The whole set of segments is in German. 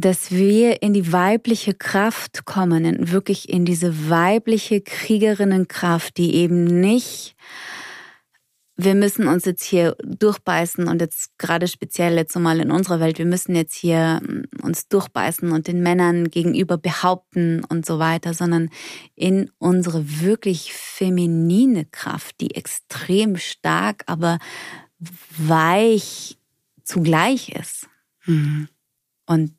dass wir in die weibliche Kraft kommen, in wirklich in diese weibliche Kriegerinnenkraft, die eben nicht wir müssen uns jetzt hier durchbeißen und jetzt gerade speziell jetzt mal in unserer Welt, wir müssen jetzt hier mm, uns durchbeißen und den Männern gegenüber behaupten und so weiter, sondern in unsere wirklich feminine Kraft, die extrem stark, aber weich zugleich ist. Mhm. Und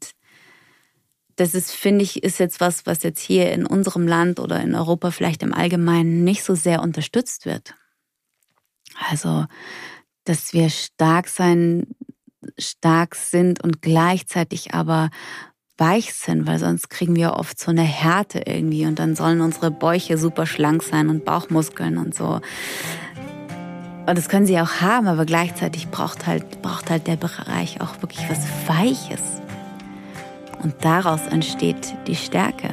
das ist, finde ich, ist jetzt was, was jetzt hier in unserem Land oder in Europa vielleicht im Allgemeinen nicht so sehr unterstützt wird. Also, dass wir stark sein, stark sind und gleichzeitig aber weich sind, weil sonst kriegen wir oft so eine Härte irgendwie und dann sollen unsere Bäuche super schlank sein und Bauchmuskeln und so. Und das können sie auch haben, aber gleichzeitig braucht halt, braucht halt der Bereich auch wirklich was Weiches. Und daraus entsteht die Stärke.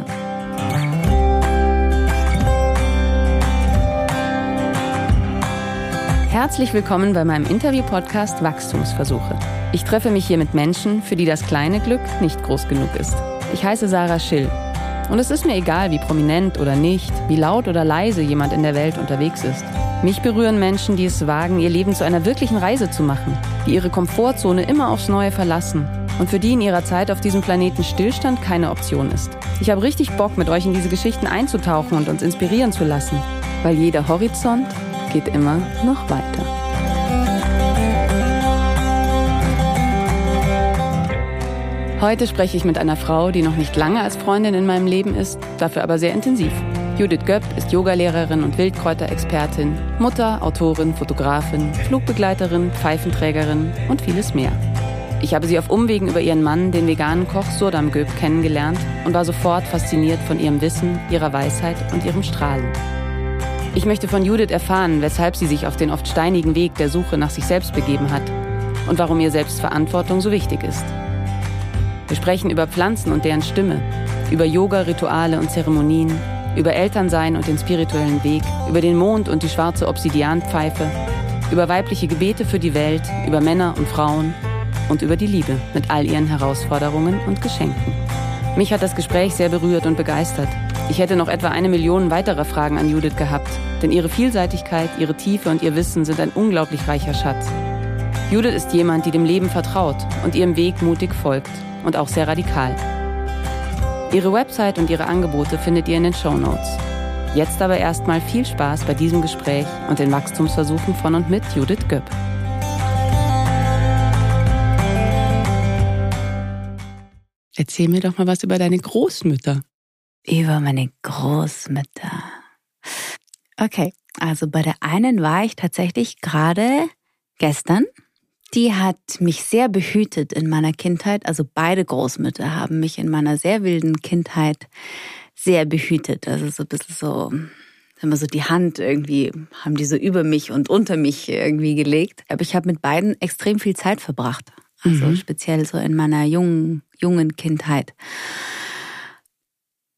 Herzlich willkommen bei meinem Interview-Podcast Wachstumsversuche. Ich treffe mich hier mit Menschen, für die das kleine Glück nicht groß genug ist. Ich heiße Sarah Schill. Und es ist mir egal, wie prominent oder nicht, wie laut oder leise jemand in der Welt unterwegs ist. Mich berühren Menschen, die es wagen, ihr Leben zu einer wirklichen Reise zu machen, die ihre Komfortzone immer aufs Neue verlassen und für die in ihrer Zeit auf diesem Planeten Stillstand keine Option ist. Ich habe richtig Bock, mit euch in diese Geschichten einzutauchen und uns inspirieren zu lassen, weil jeder Horizont geht immer noch weiter. Heute spreche ich mit einer Frau, die noch nicht lange als Freundin in meinem Leben ist, dafür aber sehr intensiv. Judith Göpp ist Yogalehrerin und Wildkräuterexpertin, Mutter, Autorin, Fotografin, Flugbegleiterin, Pfeifenträgerin und vieles mehr. Ich habe sie auf Umwegen über ihren Mann, den veganen Koch Surdam Göpp, kennengelernt und war sofort fasziniert von ihrem Wissen, ihrer Weisheit und ihrem Strahlen. Ich möchte von Judith erfahren, weshalb sie sich auf den oft steinigen Weg der Suche nach sich selbst begeben hat und warum ihr Selbstverantwortung so wichtig ist. Wir sprechen über Pflanzen und deren Stimme, über Yoga-Rituale und Zeremonien, über Elternsein und den spirituellen Weg, über den Mond und die schwarze Obsidianpfeife, über weibliche Gebete für die Welt, über Männer und Frauen und über die Liebe mit all ihren Herausforderungen und Geschenken. Mich hat das Gespräch sehr berührt und begeistert. Ich hätte noch etwa eine Million weiterer Fragen an Judith gehabt, denn ihre Vielseitigkeit, ihre Tiefe und ihr Wissen sind ein unglaublich reicher Schatz. Judith ist jemand, die dem Leben vertraut und ihrem Weg mutig folgt und auch sehr radikal. Ihre Website und ihre Angebote findet ihr in den Show Notes. Jetzt aber erstmal viel Spaß bei diesem Gespräch und den Wachstumsversuchen von und mit Judith Göpp. Erzähl mir doch mal was über deine Großmütter über meine Großmutter. Okay, also bei der einen war ich tatsächlich gerade gestern. Die hat mich sehr behütet in meiner Kindheit. Also beide Großmütter haben mich in meiner sehr wilden Kindheit sehr behütet. Also so ein bisschen so, immer so die Hand irgendwie, haben die so über mich und unter mich irgendwie gelegt. Aber ich habe mit beiden extrem viel Zeit verbracht. Also mhm. speziell so in meiner jungen, jungen Kindheit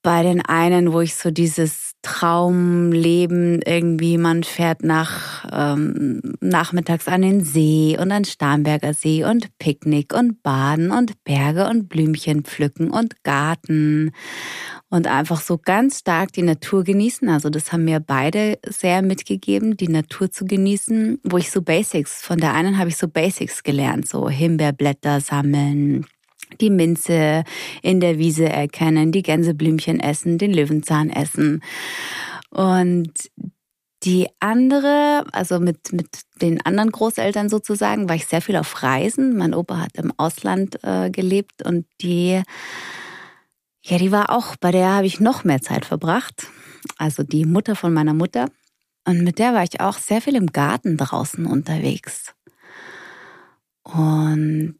bei den einen, wo ich so dieses Traumleben irgendwie, man fährt nach ähm, nachmittags an den See und an Starnberger See und Picknick und Baden und Berge und Blümchen pflücken und Garten und einfach so ganz stark die Natur genießen. Also das haben mir beide sehr mitgegeben, die Natur zu genießen, wo ich so Basics, von der einen habe ich so Basics gelernt, so Himbeerblätter sammeln, die Minze in der Wiese erkennen, die Gänseblümchen essen, den Löwenzahn essen. Und die andere, also mit, mit den anderen Großeltern sozusagen, war ich sehr viel auf Reisen. Mein Opa hat im Ausland äh, gelebt und die, ja, die war auch, bei der habe ich noch mehr Zeit verbracht. Also die Mutter von meiner Mutter. Und mit der war ich auch sehr viel im Garten draußen unterwegs. Und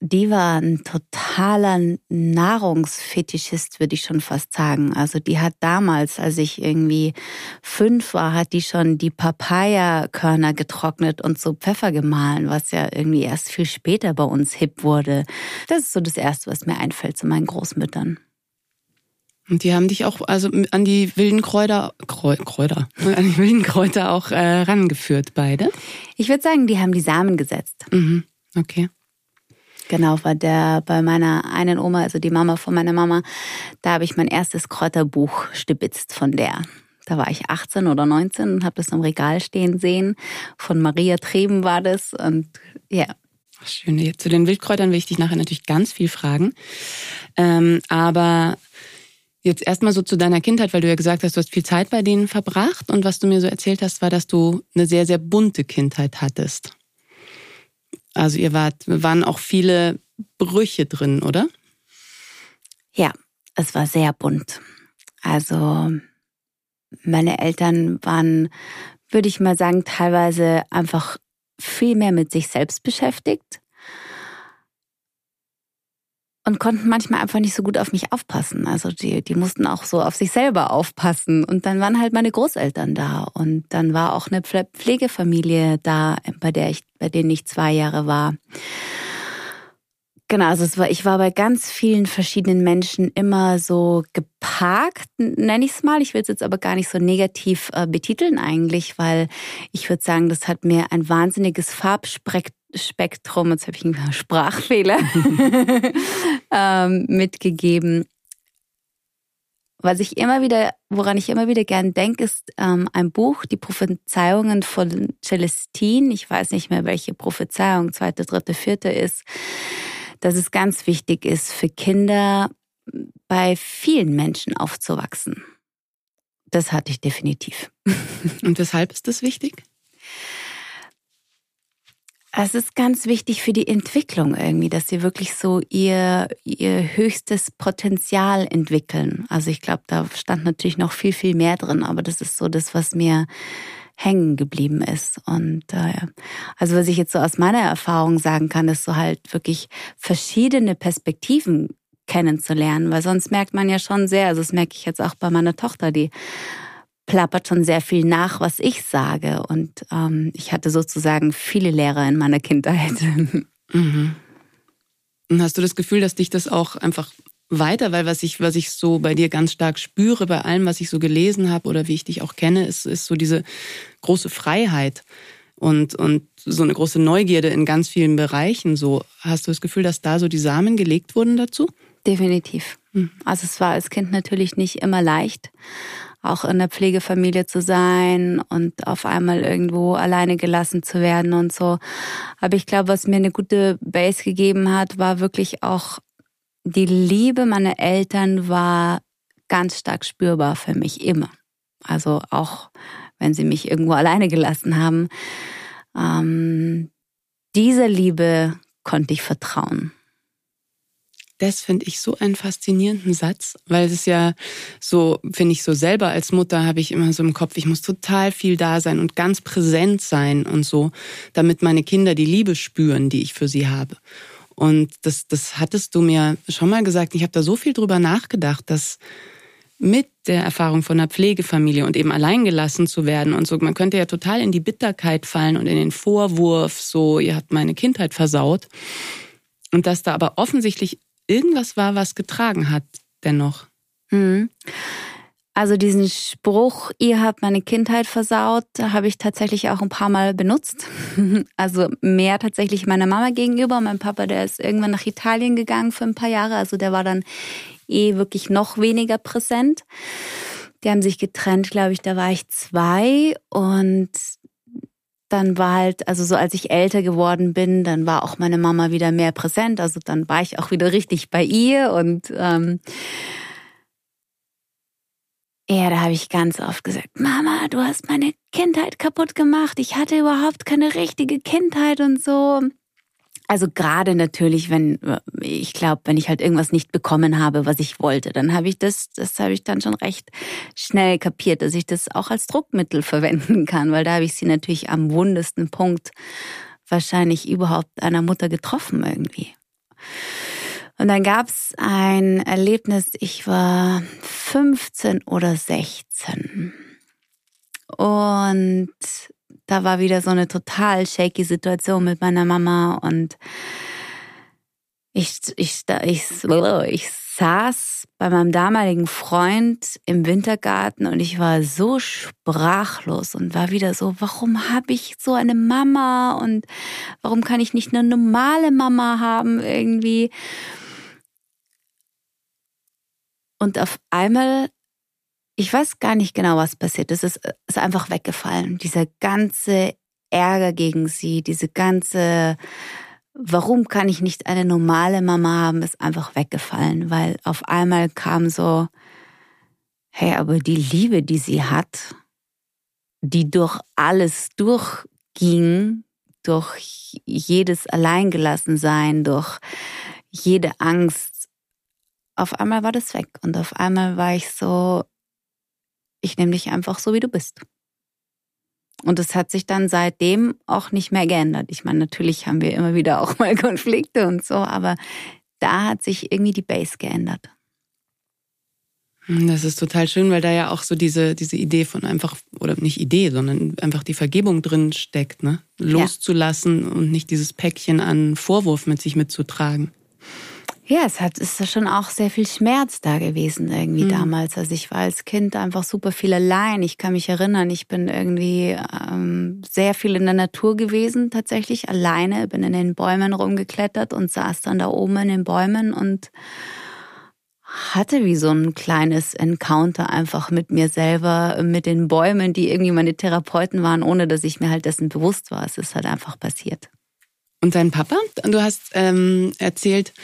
die war ein totaler Nahrungsfetischist, würde ich schon fast sagen. Also die hat damals, als ich irgendwie fünf war, hat die schon die Papaya-Körner getrocknet und so Pfeffer gemahlen, was ja irgendwie erst viel später bei uns hip wurde. Das ist so das Erste, was mir einfällt zu meinen Großmüttern. Und die haben dich auch also an die wilden Kräuter, Kräuter, an die wilden Kräuter auch äh, rangeführt, beide? Ich würde sagen, die haben die Samen gesetzt. Mhm. Okay. Genau, bei der, bei meiner einen Oma, also die Mama von meiner Mama, da habe ich mein erstes Kräuterbuch stibitzt von der. Da war ich 18 oder 19 und habe das im Regal stehen sehen. Von Maria Treben war das und ja. Schön. Zu den Wildkräutern will ich dich nachher natürlich ganz viel fragen. Ähm, aber Jetzt erstmal so zu deiner Kindheit, weil du ja gesagt hast, du hast viel Zeit bei denen verbracht und was du mir so erzählt hast, war, dass du eine sehr, sehr bunte Kindheit hattest. Also ihr wart, waren auch viele Brüche drin, oder? Ja, es war sehr bunt. Also meine Eltern waren, würde ich mal sagen, teilweise einfach viel mehr mit sich selbst beschäftigt und konnten manchmal einfach nicht so gut auf mich aufpassen. Also die, die mussten auch so auf sich selber aufpassen. Und dann waren halt meine Großeltern da. Und dann war auch eine Pflegefamilie da, bei der ich, bei denen ich zwei Jahre war. Genau, also es war, ich war bei ganz vielen verschiedenen Menschen immer so geparkt, nenne ich es mal. Ich will es jetzt aber gar nicht so negativ äh, betiteln eigentlich, weil ich würde sagen, das hat mir ein wahnsinniges Farbspektrum Spektrum, jetzt habe ich einen Sprachfehler ähm, mitgegeben. Was ich immer wieder, woran ich immer wieder gern denke, ist ähm, ein Buch, die Prophezeiungen von Celestine. Ich weiß nicht mehr, welche Prophezeiung, zweite, dritte, vierte ist. Dass es ganz wichtig ist für Kinder, bei vielen Menschen aufzuwachsen. Das hatte ich definitiv. Und weshalb ist das wichtig? Es ist ganz wichtig für die Entwicklung irgendwie, dass sie wirklich so ihr, ihr höchstes Potenzial entwickeln. Also ich glaube, da stand natürlich noch viel, viel mehr drin, aber das ist so das, was mir hängen geblieben ist. Und äh, also was ich jetzt so aus meiner Erfahrung sagen kann, ist so halt wirklich verschiedene Perspektiven kennenzulernen, weil sonst merkt man ja schon sehr, also das merke ich jetzt auch bei meiner Tochter, die plappert schon sehr viel nach, was ich sage. Und ähm, ich hatte sozusagen viele Lehrer in meiner Kindheit. Mhm. Und hast du das Gefühl, dass dich das auch einfach weiter, weil was ich, was ich so bei dir ganz stark spüre, bei allem, was ich so gelesen habe oder wie ich dich auch kenne, ist, ist so diese große Freiheit und, und so eine große Neugierde in ganz vielen Bereichen. So hast du das Gefühl, dass da so die Samen gelegt wurden dazu? Definitiv. Mhm. Also es war als Kind natürlich nicht immer leicht auch in der Pflegefamilie zu sein und auf einmal irgendwo alleine gelassen zu werden und so. Aber ich glaube, was mir eine gute Base gegeben hat, war wirklich auch die Liebe meiner Eltern war ganz stark spürbar für mich immer. Also auch wenn sie mich irgendwo alleine gelassen haben. Ähm, dieser Liebe konnte ich vertrauen. Das finde ich so einen faszinierenden Satz, weil es ja so, finde ich so selber als Mutter habe ich immer so im Kopf, ich muss total viel da sein und ganz präsent sein und so, damit meine Kinder die Liebe spüren, die ich für sie habe. Und das, das hattest du mir schon mal gesagt. Ich habe da so viel drüber nachgedacht, dass mit der Erfahrung von einer Pflegefamilie und eben alleingelassen zu werden und so, man könnte ja total in die Bitterkeit fallen und in den Vorwurf, so, ihr habt meine Kindheit versaut. Und dass da aber offensichtlich irgendwas war, was getragen hat dennoch. Mhm. Also diesen Spruch, ihr habt meine Kindheit versaut, habe ich tatsächlich auch ein paar Mal benutzt. Also mehr tatsächlich meiner Mama gegenüber. Mein Papa, der ist irgendwann nach Italien gegangen für ein paar Jahre. Also der war dann eh wirklich noch weniger präsent. Die haben sich getrennt, glaube ich, da war ich zwei und dann war halt, also so als ich älter geworden bin, dann war auch meine Mama wieder mehr präsent. Also dann war ich auch wieder richtig bei ihr und ähm, ja, da habe ich ganz oft gesagt, Mama, du hast meine Kindheit kaputt gemacht. Ich hatte überhaupt keine richtige Kindheit und so. Also gerade natürlich, wenn ich glaube, wenn ich halt irgendwas nicht bekommen habe, was ich wollte, dann habe ich das, das habe ich dann schon recht schnell kapiert, dass ich das auch als Druckmittel verwenden kann, weil da habe ich sie natürlich am wundesten Punkt wahrscheinlich überhaupt einer Mutter getroffen irgendwie. Und dann gab's ein Erlebnis, ich war 15 oder 16. Und da war wieder so eine total shaky Situation mit meiner Mama und ich, ich, ich, ich saß bei meinem damaligen Freund im Wintergarten und ich war so sprachlos und war wieder so, warum habe ich so eine Mama und warum kann ich nicht eine normale Mama haben irgendwie? Und auf einmal, ich weiß gar nicht genau, was passiert ist, es ist einfach weggefallen. Dieser ganze Ärger gegen sie, diese ganze warum kann ich nicht eine normale Mama haben, ist einfach weggefallen, weil auf einmal kam so, hey, aber die Liebe, die sie hat, die durch alles durchging, durch jedes Alleingelassensein, durch jede Angst, auf einmal war das weg. Und auf einmal war ich so, ich nehme dich einfach so, wie du bist. Und es hat sich dann seitdem auch nicht mehr geändert. Ich meine, natürlich haben wir immer wieder auch mal Konflikte und so, aber da hat sich irgendwie die Base geändert. Das ist total schön, weil da ja auch so diese, diese Idee von einfach, oder nicht Idee, sondern einfach die Vergebung drin steckt, ne? Loszulassen ja. und nicht dieses Päckchen an Vorwurf mit sich mitzutragen. Ja, es hat, ist schon auch sehr viel Schmerz da gewesen irgendwie mhm. damals. Also ich war als Kind einfach super viel allein. Ich kann mich erinnern, ich bin irgendwie ähm, sehr viel in der Natur gewesen, tatsächlich alleine. Bin in den Bäumen rumgeklettert und saß dann da oben in den Bäumen und hatte wie so ein kleines Encounter einfach mit mir selber, mit den Bäumen, die irgendwie meine Therapeuten waren, ohne dass ich mir halt dessen bewusst war. Es ist halt einfach passiert. Und dein Papa? Du hast ähm, erzählt,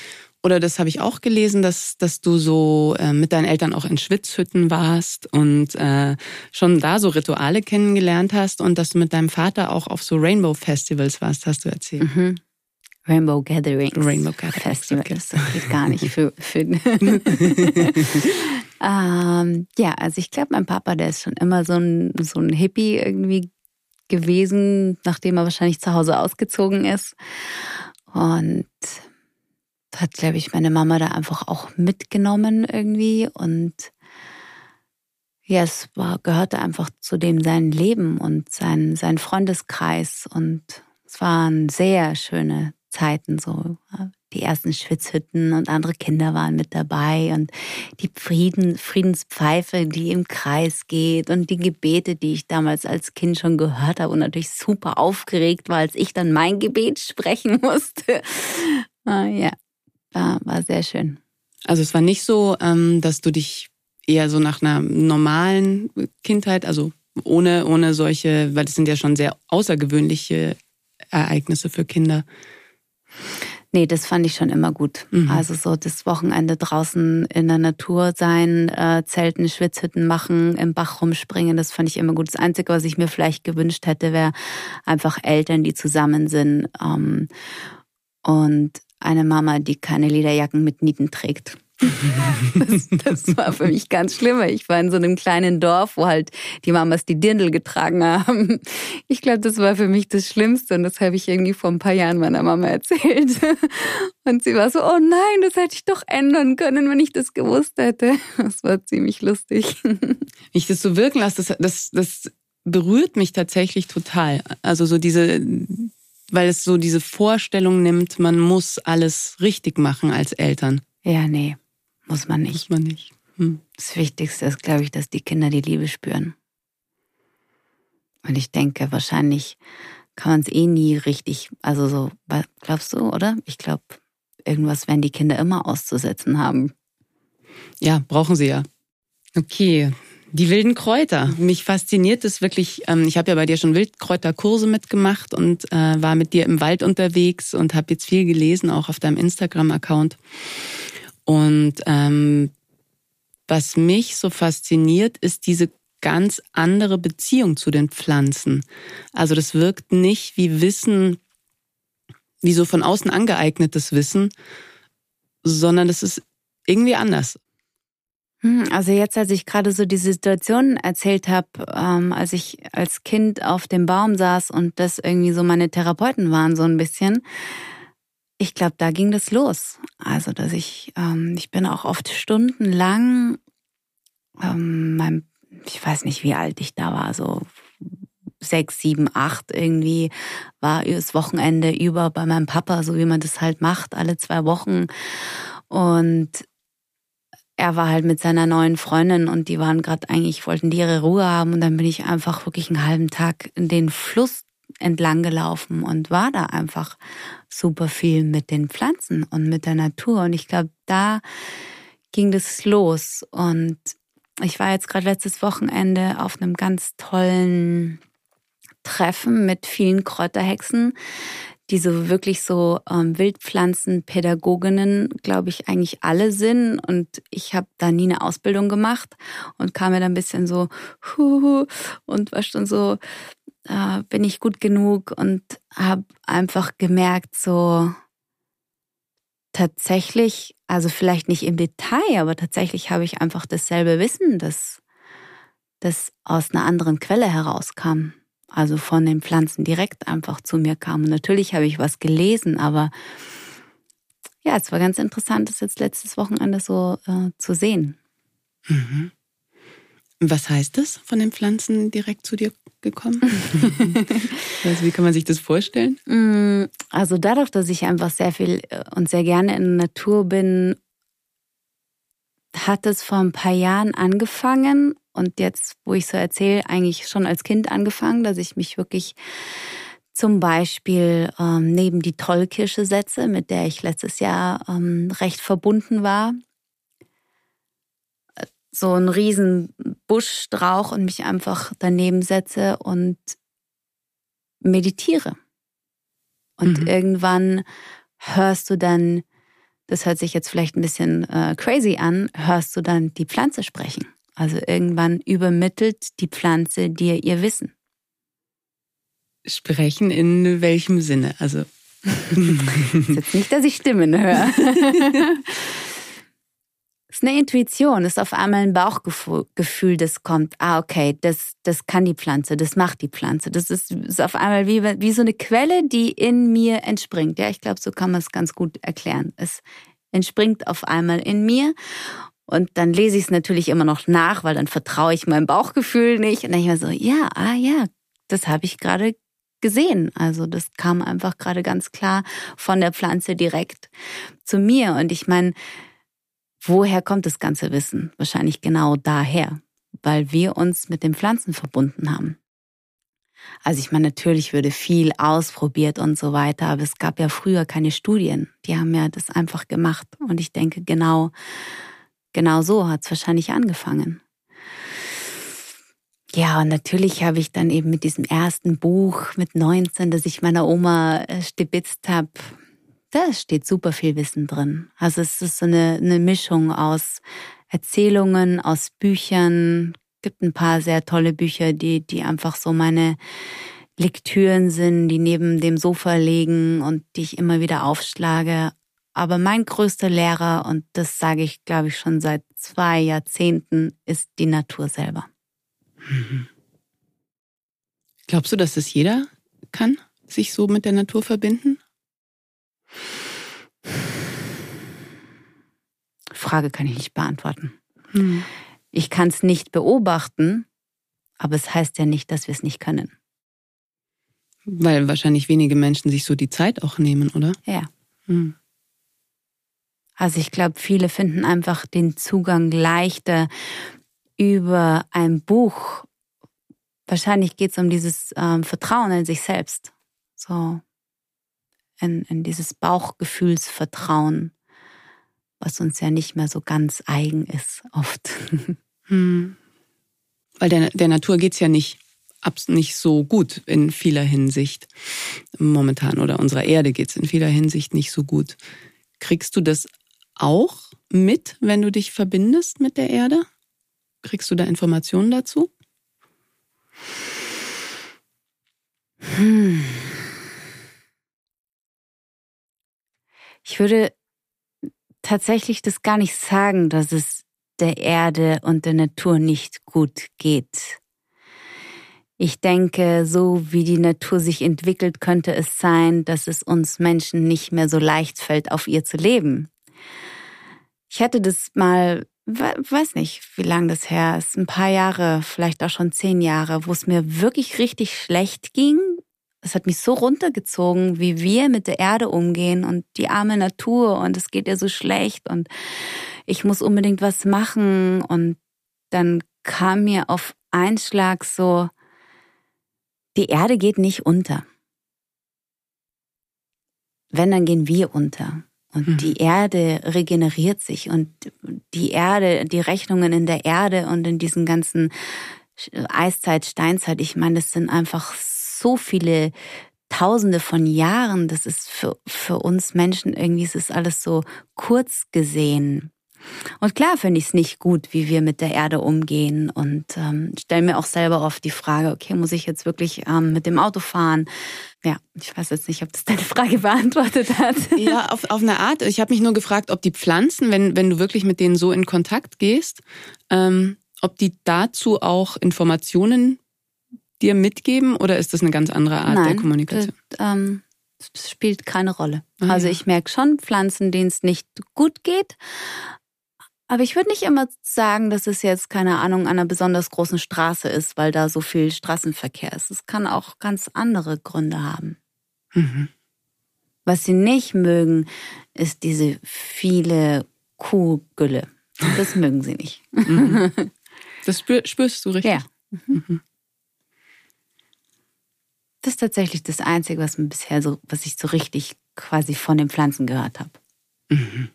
oder das habe ich auch gelesen, dass, dass du so äh, mit deinen Eltern auch in Schwitzhütten warst und äh, schon da so Rituale kennengelernt hast und dass du mit deinem Vater auch auf so Rainbow Festivals warst, hast du erzählt. Mhm. Rainbow Gatherings. Rainbow Gatherings. Festivals. Okay. Das geht gar nicht für. für ähm, ja, also ich glaube, mein Papa, der ist schon immer so ein, so ein Hippie irgendwie gewesen, nachdem er wahrscheinlich zu Hause ausgezogen ist. Und hat, glaube ich, meine Mama da einfach auch mitgenommen irgendwie und ja, es war, gehörte einfach zu dem sein Leben und sein, sein Freundeskreis und es waren sehr schöne Zeiten so. Die ersten Schwitzhütten und andere Kinder waren mit dabei und die Frieden, Friedenspfeife, die im Kreis geht und die Gebete, die ich damals als Kind schon gehört habe und natürlich super aufgeregt war, als ich dann mein Gebet sprechen musste. Ah, ja, war, war sehr schön. Also es war nicht so, ähm, dass du dich eher so nach einer normalen Kindheit, also ohne, ohne solche, weil das sind ja schon sehr außergewöhnliche Ereignisse für Kinder. Nee, das fand ich schon immer gut. Mhm. Also so das Wochenende draußen in der Natur sein, äh, Zelten, Schwitzhütten machen, im Bach rumspringen, das fand ich immer gut. Das Einzige, was ich mir vielleicht gewünscht hätte, wäre einfach Eltern, die zusammen sind. Ähm, und eine Mama, die keine Lederjacken mit Nieten trägt. das, das, war für mich ganz schlimm. Ich war in so einem kleinen Dorf, wo halt die Mamas die Dirndl getragen haben. Ich glaube, das war für mich das Schlimmste und das habe ich irgendwie vor ein paar Jahren meiner Mama erzählt. Und sie war so, oh nein, das hätte ich doch ändern können, wenn ich das gewusst hätte. Das war ziemlich lustig. Ich das so wirken lasse, das, das, das berührt mich tatsächlich total. Also so diese weil es so diese Vorstellung nimmt, man muss alles richtig machen als Eltern. Ja, nee, muss man nicht. Muss man nicht. Hm. Das Wichtigste ist, glaube ich, dass die Kinder die Liebe spüren. Und ich denke, wahrscheinlich kann man es eh nie richtig, also so, glaubst du, oder? Ich glaube, irgendwas werden die Kinder immer auszusetzen haben. Ja, brauchen sie ja. Okay, die wilden Kräuter. Mich fasziniert es wirklich. Ähm, ich habe ja bei dir schon Wildkräuterkurse mitgemacht und äh, war mit dir im Wald unterwegs und habe jetzt viel gelesen, auch auf deinem Instagram-Account. Und ähm, was mich so fasziniert, ist diese ganz andere Beziehung zu den Pflanzen. Also das wirkt nicht wie Wissen, wie so von außen angeeignetes Wissen, sondern es ist irgendwie anders. Hm, also jetzt, als ich gerade so die Situation erzählt habe, ähm, als ich als Kind auf dem Baum saß und das irgendwie so meine Therapeuten waren, so ein bisschen, ich glaube, da ging das los. Also, dass ich, ähm, ich bin auch oft stundenlang, ähm, mein, ich weiß nicht, wie alt ich da war, so sechs, sieben, acht irgendwie, war das Wochenende über bei meinem Papa, so wie man das halt macht, alle zwei Wochen. Und er war halt mit seiner neuen Freundin und die waren gerade eigentlich, wollten die ihre Ruhe haben und dann bin ich einfach wirklich einen halben Tag den Fluss entlang gelaufen und war da einfach super viel mit den Pflanzen und mit der Natur. Und ich glaube, da ging das los. Und ich war jetzt gerade letztes Wochenende auf einem ganz tollen Treffen mit vielen Kräuterhexen, die so wirklich so ähm, Wildpflanzenpädagoginnen, glaube ich, eigentlich alle sind. Und ich habe da nie eine Ausbildung gemacht und kam mir dann ein bisschen so huhu, und war schon so, äh, bin ich gut genug und habe einfach gemerkt, so tatsächlich, also vielleicht nicht im Detail, aber tatsächlich habe ich einfach dasselbe Wissen, das, das aus einer anderen Quelle herauskam. Also von den Pflanzen direkt einfach zu mir kam. Und natürlich habe ich was gelesen, aber ja, es war ganz interessant, das jetzt letztes Wochenende so äh, zu sehen. Mhm. Was heißt das, von den Pflanzen direkt zu dir gekommen? also, wie kann man sich das vorstellen? Mm, also dadurch, dass ich einfach sehr viel äh, und sehr gerne in der Natur bin, hat es vor ein paar Jahren angefangen und jetzt, wo ich so erzähle, eigentlich schon als Kind angefangen, dass ich mich wirklich zum Beispiel ähm, neben die Tollkirsche setze, mit der ich letztes Jahr ähm, recht verbunden war so einen riesen Buschstrauch und mich einfach daneben setze und meditiere. Und mhm. irgendwann hörst du dann, das hört sich jetzt vielleicht ein bisschen äh, crazy an, hörst du dann die Pflanze sprechen. Also irgendwann übermittelt die Pflanze dir ihr Wissen. Sprechen in welchem Sinne? Also. jetzt nicht, dass ich Stimmen höre. ist eine Intuition, ist auf einmal ein Bauchgefühl, das kommt. Ah, okay, das, das kann die Pflanze, das macht die Pflanze. Das ist, ist auf einmal wie, wie so eine Quelle, die in mir entspringt. Ja, ich glaube, so kann man es ganz gut erklären. Es entspringt auf einmal in mir. Und dann lese ich es natürlich immer noch nach, weil dann vertraue ich meinem Bauchgefühl nicht. Und dann ich mir so, ja, ah ja, das habe ich gerade gesehen. Also das kam einfach gerade ganz klar von der Pflanze direkt zu mir. Und ich meine, Woher kommt das ganze Wissen? Wahrscheinlich genau daher, weil wir uns mit den Pflanzen verbunden haben. Also ich meine, natürlich würde viel ausprobiert und so weiter, aber es gab ja früher keine Studien. Die haben ja das einfach gemacht. Und ich denke, genau, genau so hat es wahrscheinlich angefangen. Ja, und natürlich habe ich dann eben mit diesem ersten Buch mit 19, das ich meiner Oma äh, stibitzt habe, da steht super viel Wissen drin. Also es ist so eine, eine Mischung aus Erzählungen, aus Büchern. Gibt ein paar sehr tolle Bücher, die, die einfach so meine Lektüren sind, die neben dem Sofa liegen und die ich immer wieder aufschlage. Aber mein größter Lehrer, und das sage ich, glaube ich, schon seit zwei Jahrzehnten, ist die Natur selber. Mhm. Glaubst du, dass es jeder kann, sich so mit der Natur verbinden? Frage kann ich nicht beantworten. Hm. Ich kann es nicht beobachten, aber es heißt ja nicht, dass wir es nicht können. Weil wahrscheinlich wenige Menschen sich so die Zeit auch nehmen, oder? Ja. Hm. Also ich glaube, viele finden einfach den Zugang leichter über ein Buch. Wahrscheinlich geht es um dieses ähm, Vertrauen in sich selbst. So in, in dieses Bauchgefühlsvertrauen, was uns ja nicht mehr so ganz eigen ist, oft. Hm. Weil der, der Natur geht's ja nicht, nicht so gut in vieler Hinsicht momentan oder unserer Erde geht's in vieler Hinsicht nicht so gut. Kriegst du das auch mit, wenn du dich verbindest mit der Erde? Kriegst du da Informationen dazu? Hm. Ich würde tatsächlich das gar nicht sagen, dass es der Erde und der Natur nicht gut geht. Ich denke, so wie die Natur sich entwickelt, könnte es sein, dass es uns Menschen nicht mehr so leicht fällt, auf ihr zu leben. Ich hatte das mal, weiß nicht, wie lange das her ist, ein paar Jahre, vielleicht auch schon zehn Jahre, wo es mir wirklich richtig schlecht ging, es hat mich so runtergezogen, wie wir mit der Erde umgehen und die arme Natur und es geht ihr so schlecht und ich muss unbedingt was machen und dann kam mir auf Einschlag so, die Erde geht nicht unter. Wenn, dann gehen wir unter. Und mhm. die Erde regeneriert sich und die Erde, die Rechnungen in der Erde und in diesen ganzen Eiszeit, Steinzeit, ich meine, das sind einfach so viele Tausende von Jahren. Das ist für, für uns Menschen irgendwie, es ist alles so kurz gesehen. Und klar finde ich es nicht gut, wie wir mit der Erde umgehen und ähm, stelle mir auch selber oft die Frage, okay, muss ich jetzt wirklich ähm, mit dem Auto fahren? Ja, ich weiß jetzt nicht, ob das deine Frage beantwortet hat. Ja, auf, auf eine Art. Ich habe mich nur gefragt, ob die Pflanzen, wenn, wenn du wirklich mit denen so in Kontakt gehst, ähm, ob die dazu auch Informationen dir mitgeben oder ist das eine ganz andere Art Nein, der Kommunikation? Das, ähm, das spielt keine Rolle. Ah, also ja. ich merke schon Pflanzen, denen es nicht gut geht, aber ich würde nicht immer sagen, dass es jetzt, keine Ahnung, an einer besonders großen Straße ist, weil da so viel Straßenverkehr ist. Es kann auch ganz andere Gründe haben. Mhm. Was sie nicht mögen, ist diese viele Kuhgülle. Das mögen sie nicht. Mhm. Das spür, spürst du richtig? Ja. Mhm. Das ist tatsächlich das Einzige, was mir bisher so, was ich so richtig quasi von den Pflanzen gehört habe. Mhm.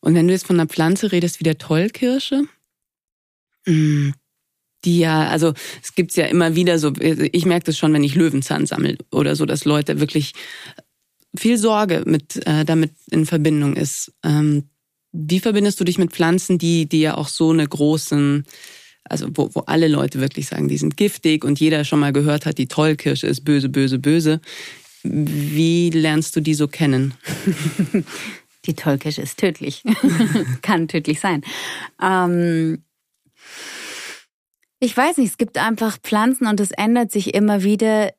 Und wenn du jetzt von einer Pflanze redest wie der Tollkirsche, mm, die ja, also es gibt's ja immer wieder so, ich merke das schon, wenn ich Löwenzahn sammle oder so, dass Leute wirklich viel Sorge mit äh, damit in Verbindung ist. Ähm, wie verbindest du dich mit Pflanzen, die, die ja auch so eine großen, also wo, wo alle Leute wirklich sagen, die sind giftig und jeder schon mal gehört hat, die Tollkirsche ist böse, böse, böse. Wie lernst du die so kennen? Die Tollkirsche ist tödlich. Kann tödlich sein. Ähm, ich weiß nicht, es gibt einfach Pflanzen und es ändert sich immer wieder,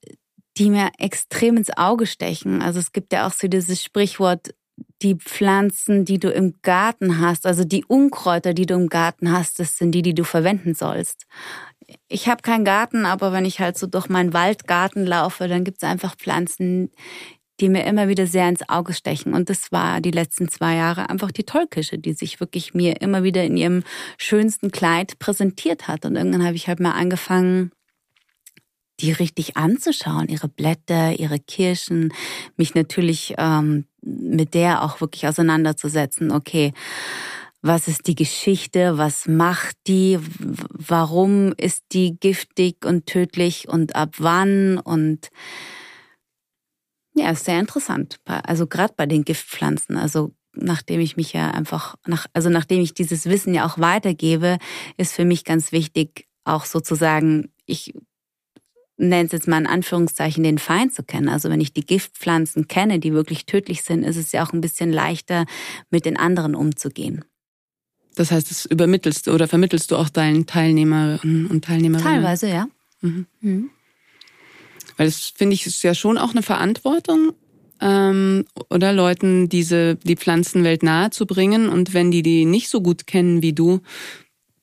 die mir extrem ins Auge stechen. Also es gibt ja auch so dieses Sprichwort, die Pflanzen, die du im Garten hast, also die Unkräuter, die du im Garten hast, das sind die, die du verwenden sollst. Ich habe keinen Garten, aber wenn ich halt so durch meinen Waldgarten laufe, dann gibt es einfach Pflanzen, die mir immer wieder sehr ins Auge stechen. Und das war die letzten zwei Jahre einfach die Tollkische, die sich wirklich mir immer wieder in ihrem schönsten Kleid präsentiert hat. Und irgendwann habe ich halt mal angefangen, die richtig anzuschauen, ihre Blätter, ihre Kirschen, mich natürlich ähm, mit der auch wirklich auseinanderzusetzen. Okay, was ist die Geschichte, was macht die, warum ist die giftig und tödlich und ab wann und ja, ist sehr interessant. Also gerade bei den Giftpflanzen. Also nachdem ich mich ja einfach, nach, also nachdem ich dieses Wissen ja auch weitergebe, ist für mich ganz wichtig, auch sozusagen, ich nenne es jetzt mal in Anführungszeichen, den Feind zu kennen. Also wenn ich die Giftpflanzen kenne, die wirklich tödlich sind, ist es ja auch ein bisschen leichter, mit den anderen umzugehen. Das heißt, das übermittelst du oder vermittelst du auch deinen Teilnehmerinnen und Teilnehmerinnen? Teilweise, ja. Mhm. Mhm. Weil das finde ich ist ja schon auch eine Verantwortung, ähm, oder Leuten diese die Pflanzenwelt nahe zu bringen und wenn die die nicht so gut kennen wie du,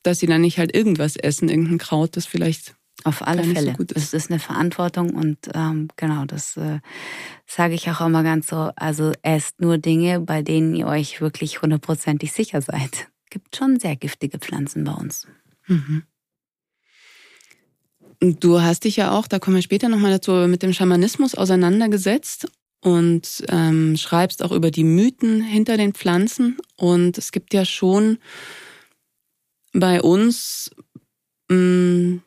dass sie dann nicht halt irgendwas essen, irgendein Kraut, das vielleicht auf alle Fälle. So ist. Es ist eine Verantwortung und ähm, genau, das äh, sage ich auch immer ganz so. Also esst nur Dinge, bei denen ihr euch wirklich hundertprozentig sicher seid. Gibt schon sehr giftige Pflanzen bei uns. Mhm. Du hast dich ja auch, da kommen wir später nochmal dazu, mit dem Schamanismus auseinandergesetzt und ähm, schreibst auch über die Mythen hinter den Pflanzen. Und es gibt ja schon bei uns, mh, mm,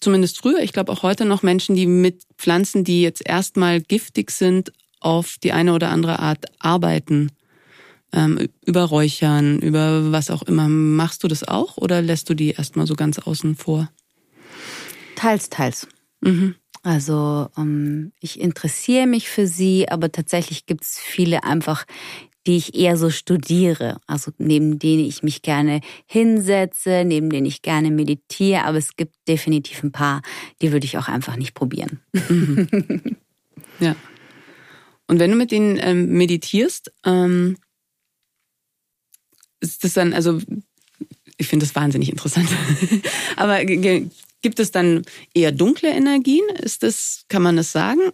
zumindest früher, ich glaube auch heute noch Menschen, die mit Pflanzen, die jetzt erstmal giftig sind, auf die eine oder andere Art arbeiten. Ähm, über Räuchern, über was auch immer. Machst du das auch oder lässt du die erstmal so ganz außen vor? Teils, teils. Mhm. Also ähm, ich interessiere mich für sie, aber tatsächlich gibt es viele einfach, die ich eher so studiere, also neben denen ich mich gerne hinsetze, neben denen ich gerne meditiere, aber es gibt definitiv ein paar, die würde ich auch einfach nicht probieren. Mhm. ja. Und wenn du mit denen ähm, meditierst, ähm, ist das dann, also ich finde das wahnsinnig interessant. aber Gibt es dann eher dunkle Energien? Ist das, kann man das sagen?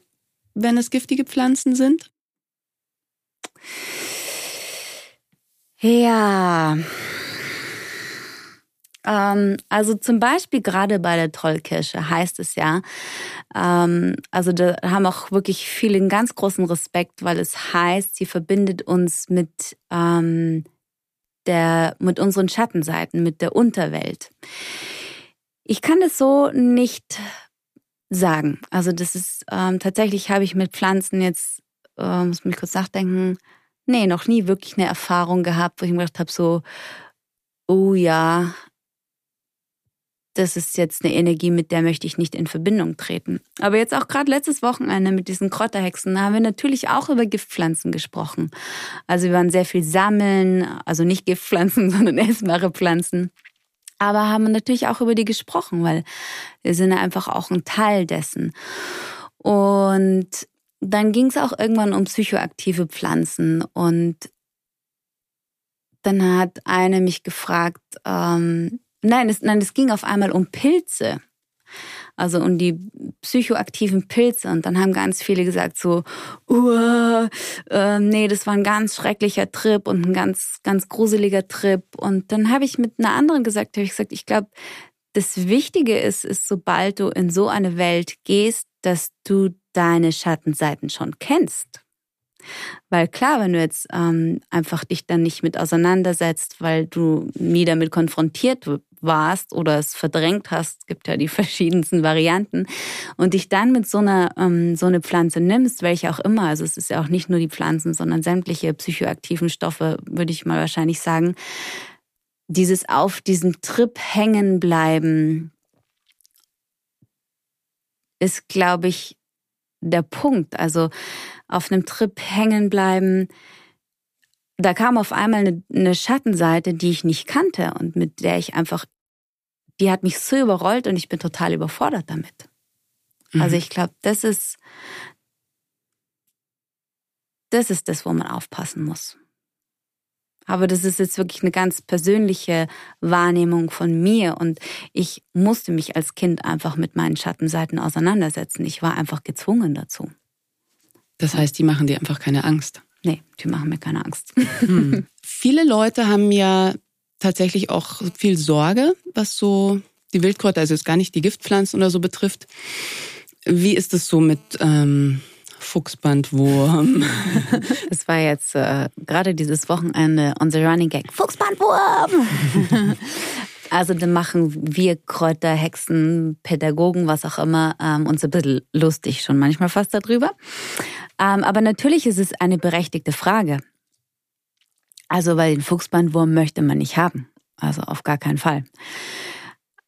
wenn es giftige Pflanzen sind? Ja. Ähm, also zum Beispiel gerade bei der Trollkirsche heißt es ja, ähm, also da haben auch wirklich viele einen ganz großen Respekt, weil es heißt, sie verbindet uns mit ähm, der, mit unseren Schattenseiten, mit der Unterwelt. Ich kann es so nicht sagen. Also das ist ähm, tatsächlich habe ich mit Pflanzen jetzt, äh, muss mich kurz nachdenken, nee, noch nie wirklich eine Erfahrung gehabt, wo ich mir gedacht habe, so, oh ja, das ist jetzt eine Energie, mit der möchte ich nicht in Verbindung treten. Aber jetzt auch gerade letztes Wochenende mit diesen Kräuterhexen, da haben wir natürlich auch über Giftpflanzen gesprochen. Also wir waren sehr viel sammeln, also nicht Giftpflanzen, sondern essbare Pflanzen. Aber haben natürlich auch über die gesprochen, weil wir sind einfach auch ein Teil dessen. Und dann ging es auch irgendwann um psychoaktive Pflanzen und dann hat eine mich gefragt, ähm, Nein, es, nein, es ging auf einmal um Pilze. Also um die psychoaktiven Pilze. Und dann haben ganz viele gesagt so, uh, nee, das war ein ganz schrecklicher Trip und ein ganz, ganz gruseliger Trip. Und dann habe ich mit einer anderen gesagt, habe ich gesagt, ich glaube, das Wichtige ist, ist, sobald du in so eine Welt gehst, dass du deine Schattenseiten schon kennst. Weil klar, wenn du jetzt ähm, einfach dich dann nicht mit auseinandersetzt, weil du nie damit konfrontiert warst oder es verdrängt hast, gibt ja die verschiedensten Varianten, und dich dann mit so einer ähm, so eine Pflanze nimmst, welche auch immer, also es ist ja auch nicht nur die Pflanzen, sondern sämtliche psychoaktiven Stoffe, würde ich mal wahrscheinlich sagen, dieses auf diesem Trip hängen bleiben ist, glaube ich, der Punkt. Also auf einem Trip hängen bleiben. Da kam auf einmal eine, eine Schattenseite, die ich nicht kannte und mit der ich einfach, die hat mich so überrollt und ich bin total überfordert damit. Mhm. Also ich glaube, das ist, das ist das, wo man aufpassen muss. Aber das ist jetzt wirklich eine ganz persönliche Wahrnehmung von mir und ich musste mich als Kind einfach mit meinen Schattenseiten auseinandersetzen. Ich war einfach gezwungen dazu. Das heißt, die machen dir einfach keine Angst. Nee, die machen mir keine Angst. Hm. Viele Leute haben ja tatsächlich auch viel Sorge, was so die Wildkräuter, also jetzt gar nicht die Giftpflanzen oder so betrifft. Wie ist es so mit ähm, Fuchsbandwurm? Es war jetzt äh, gerade dieses Wochenende unser Running Gag. Fuchsbandwurm! Also dann machen wir Kräuter, Hexen, Pädagogen, was auch immer, ähm, uns ein bisschen lustig schon manchmal fast darüber. Ähm, aber natürlich ist es eine berechtigte Frage. Also weil den Fuchsbandwurm möchte man nicht haben. Also auf gar keinen Fall.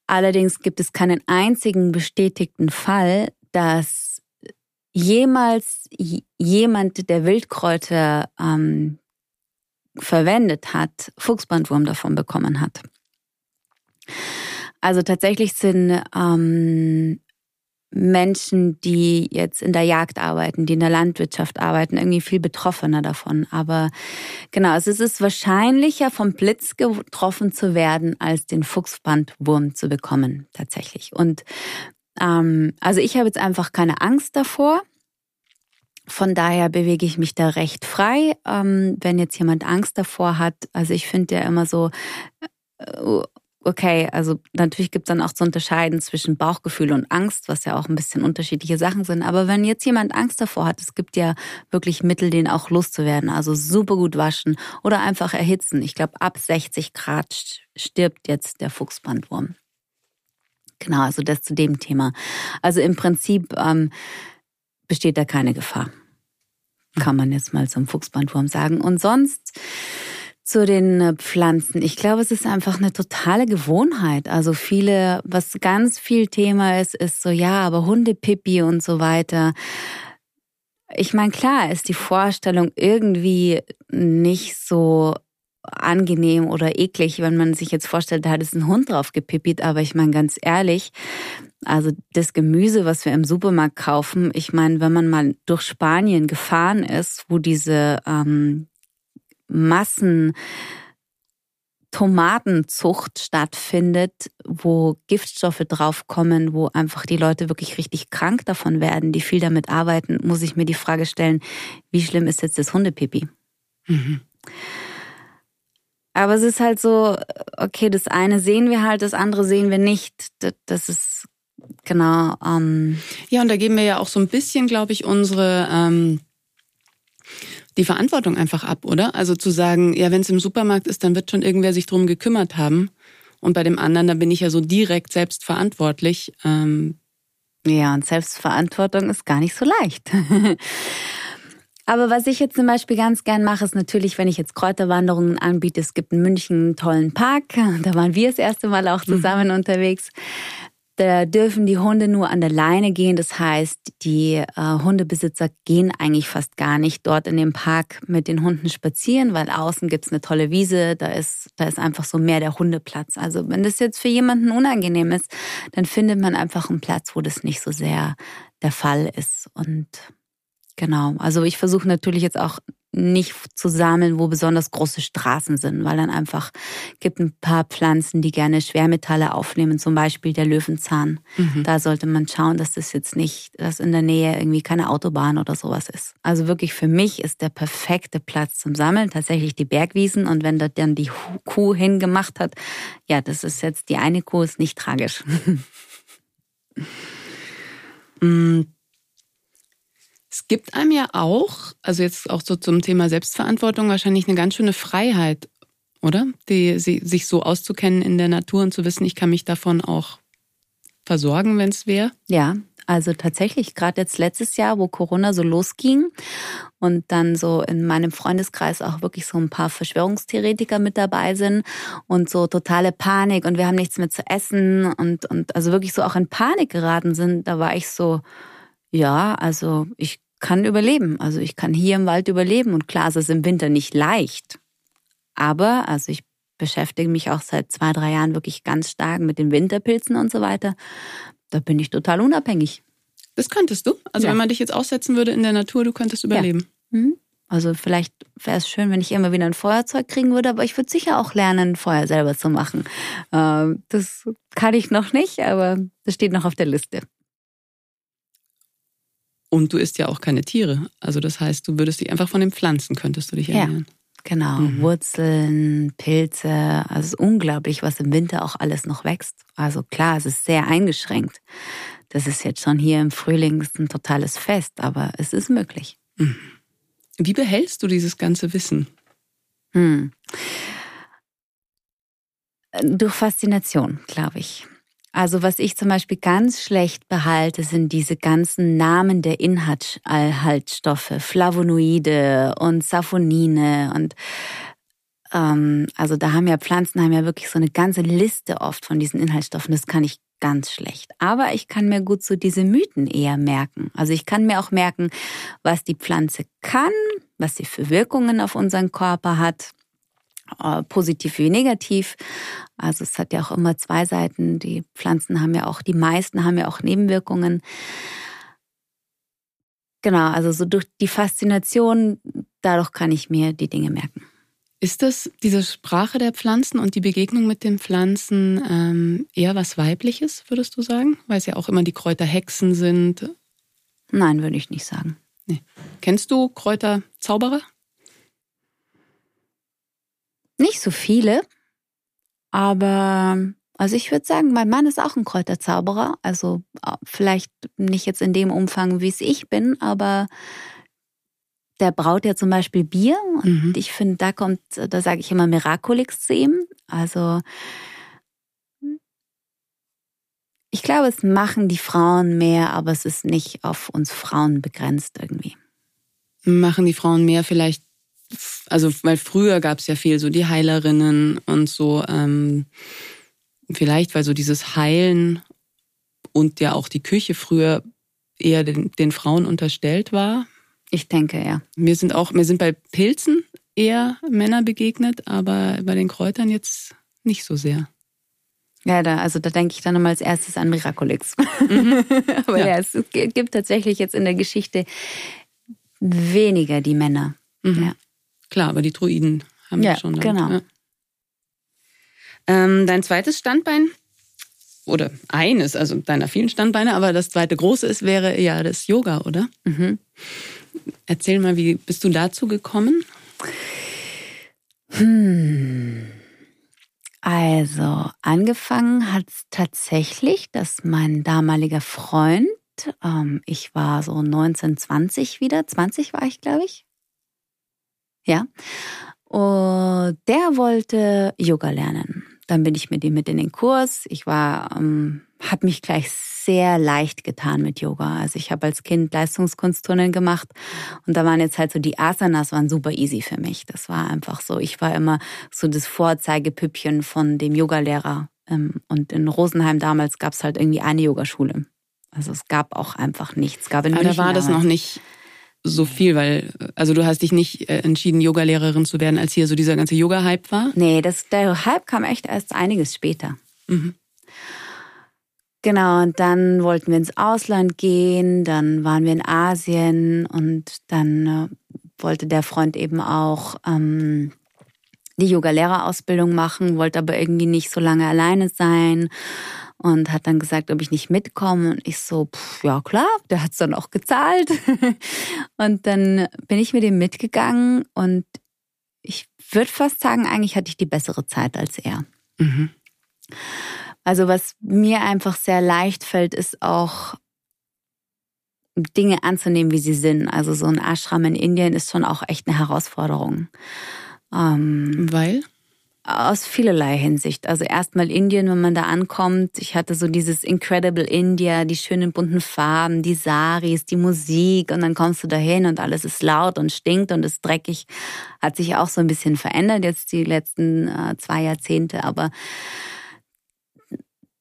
Allerdings gibt es keinen einzigen bestätigten Fall, dass jemals jemand, der Wildkräuter ähm, verwendet hat, Fuchsbandwurm davon bekommen hat. Also tatsächlich sind ähm, Menschen, die jetzt in der Jagd arbeiten, die in der Landwirtschaft arbeiten, irgendwie viel betroffener davon. Aber genau, es ist wahrscheinlicher, vom Blitz getroffen zu werden, als den Fuchsbandwurm zu bekommen, tatsächlich. Und ähm, also ich habe jetzt einfach keine Angst davor. Von daher bewege ich mich da recht frei. Ähm, wenn jetzt jemand Angst davor hat, also ich finde ja immer so, äh, okay, also natürlich gibt es dann auch zu unterscheiden zwischen Bauchgefühl und Angst, was ja auch ein bisschen unterschiedliche Sachen sind. Aber wenn jetzt jemand Angst davor hat, es gibt ja wirklich Mittel, den auch loszuwerden. Also super gut waschen oder einfach erhitzen. Ich glaube, ab 60 Grad stirbt jetzt der Fuchsbandwurm. Genau, also das zu dem Thema. Also im Prinzip ähm, besteht da keine Gefahr. Kann man jetzt mal zum Fuchsbandwurm sagen. Und sonst zu den äh, Pflanzen. Ich glaube, es ist einfach eine totale Gewohnheit. Also viele, was ganz viel Thema ist, ist so, ja, aber Hundepipi und so weiter. Ich meine, klar ist die Vorstellung irgendwie nicht so angenehm oder eklig, wenn man sich jetzt vorstellt, da hat es ein Hund drauf gepippit. Aber ich meine, ganz ehrlich, also das Gemüse, was wir im Supermarkt kaufen, ich meine, wenn man mal durch Spanien gefahren ist, wo diese ähm, Massen Tomatenzucht stattfindet, wo Giftstoffe draufkommen, wo einfach die Leute wirklich richtig krank davon werden, die viel damit arbeiten, muss ich mir die Frage stellen, wie schlimm ist jetzt das Hundepipi? Mhm. Aber es ist halt so, okay, das eine sehen wir halt, das andere sehen wir nicht. Das ist genau. Ähm ja, und da geben wir ja auch so ein bisschen, glaube ich, unsere ähm, die Verantwortung einfach ab, oder? Also zu sagen, ja, wenn es im Supermarkt ist, dann wird schon irgendwer sich drum gekümmert haben. Und bei dem anderen, da bin ich ja so direkt selbst verantwortlich. Ähm ja, und Selbstverantwortung ist gar nicht so leicht. Aber was ich jetzt zum Beispiel ganz gern mache, ist natürlich, wenn ich jetzt Kräuterwanderungen anbiete. Es gibt in München einen tollen Park. Da waren wir das erste Mal auch zusammen mhm. unterwegs. Da dürfen die Hunde nur an der Leine gehen. Das heißt, die äh, Hundebesitzer gehen eigentlich fast gar nicht dort in dem Park mit den Hunden spazieren, weil außen gibt's eine tolle Wiese. Da ist, da ist einfach so mehr der Hundeplatz. Also wenn das jetzt für jemanden unangenehm ist, dann findet man einfach einen Platz, wo das nicht so sehr der Fall ist. Und Genau. Also ich versuche natürlich jetzt auch nicht zu sammeln, wo besonders große Straßen sind, weil dann einfach gibt ein paar Pflanzen, die gerne Schwermetalle aufnehmen, zum Beispiel der Löwenzahn. Mhm. Da sollte man schauen, dass das jetzt nicht, dass in der Nähe irgendwie keine Autobahn oder sowas ist. Also wirklich für mich ist der perfekte Platz zum Sammeln tatsächlich die Bergwiesen und wenn da dann die Kuh hingemacht hat, ja, das ist jetzt die eine Kuh ist nicht tragisch. Es gibt einem ja auch, also jetzt auch so zum Thema Selbstverantwortung, wahrscheinlich eine ganz schöne Freiheit, oder? Die, sich so auszukennen in der Natur und zu wissen, ich kann mich davon auch versorgen, wenn es wäre. Ja, also tatsächlich, gerade jetzt letztes Jahr, wo Corona so losging und dann so in meinem Freundeskreis auch wirklich so ein paar Verschwörungstheoretiker mit dabei sind und so totale Panik und wir haben nichts mehr zu essen und, und also wirklich so auch in Panik geraten sind, da war ich so, ja, also ich kann überleben. Also ich kann hier im Wald überleben. Und klar, es ist im Winter nicht leicht. Aber, also ich beschäftige mich auch seit zwei, drei Jahren wirklich ganz stark mit den Winterpilzen und so weiter. Da bin ich total unabhängig. Das könntest du? Also ja. wenn man dich jetzt aussetzen würde in der Natur, du könntest überleben. Ja. Mhm. Also vielleicht wäre es schön, wenn ich immer wieder ein Feuerzeug kriegen würde, aber ich würde sicher auch lernen, Feuer selber zu machen. Ähm, das kann ich noch nicht, aber das steht noch auf der Liste. Und du isst ja auch keine Tiere. Also das heißt, du würdest dich einfach von den Pflanzen, könntest du dich ernähren. Ja. Genau, mhm. Wurzeln, Pilze, also es ist unglaublich, was im Winter auch alles noch wächst. Also klar, es ist sehr eingeschränkt. Das ist jetzt schon hier im Frühling ein totales Fest, aber es ist möglich. Mhm. Wie behältst du dieses ganze Wissen? Hm. Durch Faszination, glaube ich. Also was ich zum Beispiel ganz schlecht behalte, sind diese ganzen Namen der Inhaltsstoffe, Flavonoide und Saphonine und ähm, also da haben ja Pflanzen haben ja wirklich so eine ganze Liste oft von diesen Inhaltsstoffen. Das kann ich ganz schlecht. Aber ich kann mir gut so diese Mythen eher merken. Also ich kann mir auch merken, was die Pflanze kann, was sie für Wirkungen auf unseren Körper hat. Äh, positiv wie negativ. Also es hat ja auch immer zwei Seiten. Die Pflanzen haben ja auch, die meisten haben ja auch Nebenwirkungen. Genau, also so durch die Faszination, dadurch kann ich mir die Dinge merken. Ist das diese Sprache der Pflanzen und die Begegnung mit den Pflanzen ähm, eher was Weibliches, würdest du sagen? Weil es ja auch immer die Kräuterhexen sind. Nein, würde ich nicht sagen. Nee. Kennst du Kräuterzauberer? Nicht so viele, aber also ich würde sagen, mein Mann ist auch ein Kräuterzauberer. Also äh, vielleicht nicht jetzt in dem Umfang, wie es ich bin, aber der braut ja zum Beispiel Bier und mhm. ich finde, da kommt, da sage ich immer Miraculix zu ihm. Also ich glaube, es machen die Frauen mehr, aber es ist nicht auf uns Frauen begrenzt irgendwie. Machen die Frauen mehr vielleicht also weil früher gab es ja viel so die Heilerinnen und so, ähm, vielleicht weil so dieses Heilen und ja auch die Küche früher eher den, den Frauen unterstellt war. Ich denke, ja. Mir sind auch, mir sind bei Pilzen eher Männer begegnet, aber bei den Kräutern jetzt nicht so sehr. Ja, da, also da denke ich dann nochmal als erstes an Miraculix. Mhm. aber ja. ja. es gibt tatsächlich jetzt in der Geschichte weniger die Männer. Mhm. Ja. Klar, aber die Druiden haben ja, schon. Damit, genau. Ja. Ähm, dein zweites Standbein oder eines, also deiner vielen Standbeine, aber das zweite große ist, wäre ja das Yoga, oder? Mhm. Erzähl mal, wie bist du dazu gekommen? Hm. Also, angefangen hat es tatsächlich, dass mein damaliger Freund, ähm, ich war so 19, 20 wieder, 20 war ich, glaube ich. Ja. Und der wollte Yoga lernen. Dann bin ich mit ihm mit in den Kurs. Ich war, ähm, habe mich gleich sehr leicht getan mit Yoga. Also ich habe als Kind Leistungskunstturnen gemacht und da waren jetzt halt so die Asanas waren super easy für mich. Das war einfach so. Ich war immer so das Vorzeigepüppchen von dem Yogalehrer. Ähm, und in Rosenheim damals gab es halt irgendwie eine Yogaschule. Also es gab auch einfach nichts. Es gab in Aber da war das noch nicht so viel, weil, also du hast dich nicht äh, entschieden, Yogalehrerin zu werden, als hier so dieser ganze Yoga-Hype war? Nee, das, der Hype kam echt erst einiges später. Mhm. Genau, und dann wollten wir ins Ausland gehen, dann waren wir in Asien und dann äh, wollte der Freund eben auch ähm, die Yoga-Lehrerausbildung machen, wollte aber irgendwie nicht so lange alleine sein und hat dann gesagt, ob ich nicht mitkomme. Und ich so, pff, ja klar, der hat's dann auch gezahlt. und dann bin ich mit ihm mitgegangen und ich würde fast sagen, eigentlich hatte ich die bessere Zeit als er. Mhm. Also was mir einfach sehr leicht fällt, ist auch Dinge anzunehmen, wie sie sind. Also so ein Ashram in Indien ist schon auch echt eine Herausforderung. Ähm, Weil? Aus vielerlei Hinsicht. Also erstmal Indien, wenn man da ankommt. Ich hatte so dieses Incredible India, die schönen bunten Farben, die Saris, die Musik und dann kommst du dahin und alles ist laut und stinkt und ist dreckig. Hat sich auch so ein bisschen verändert jetzt die letzten äh, zwei Jahrzehnte, aber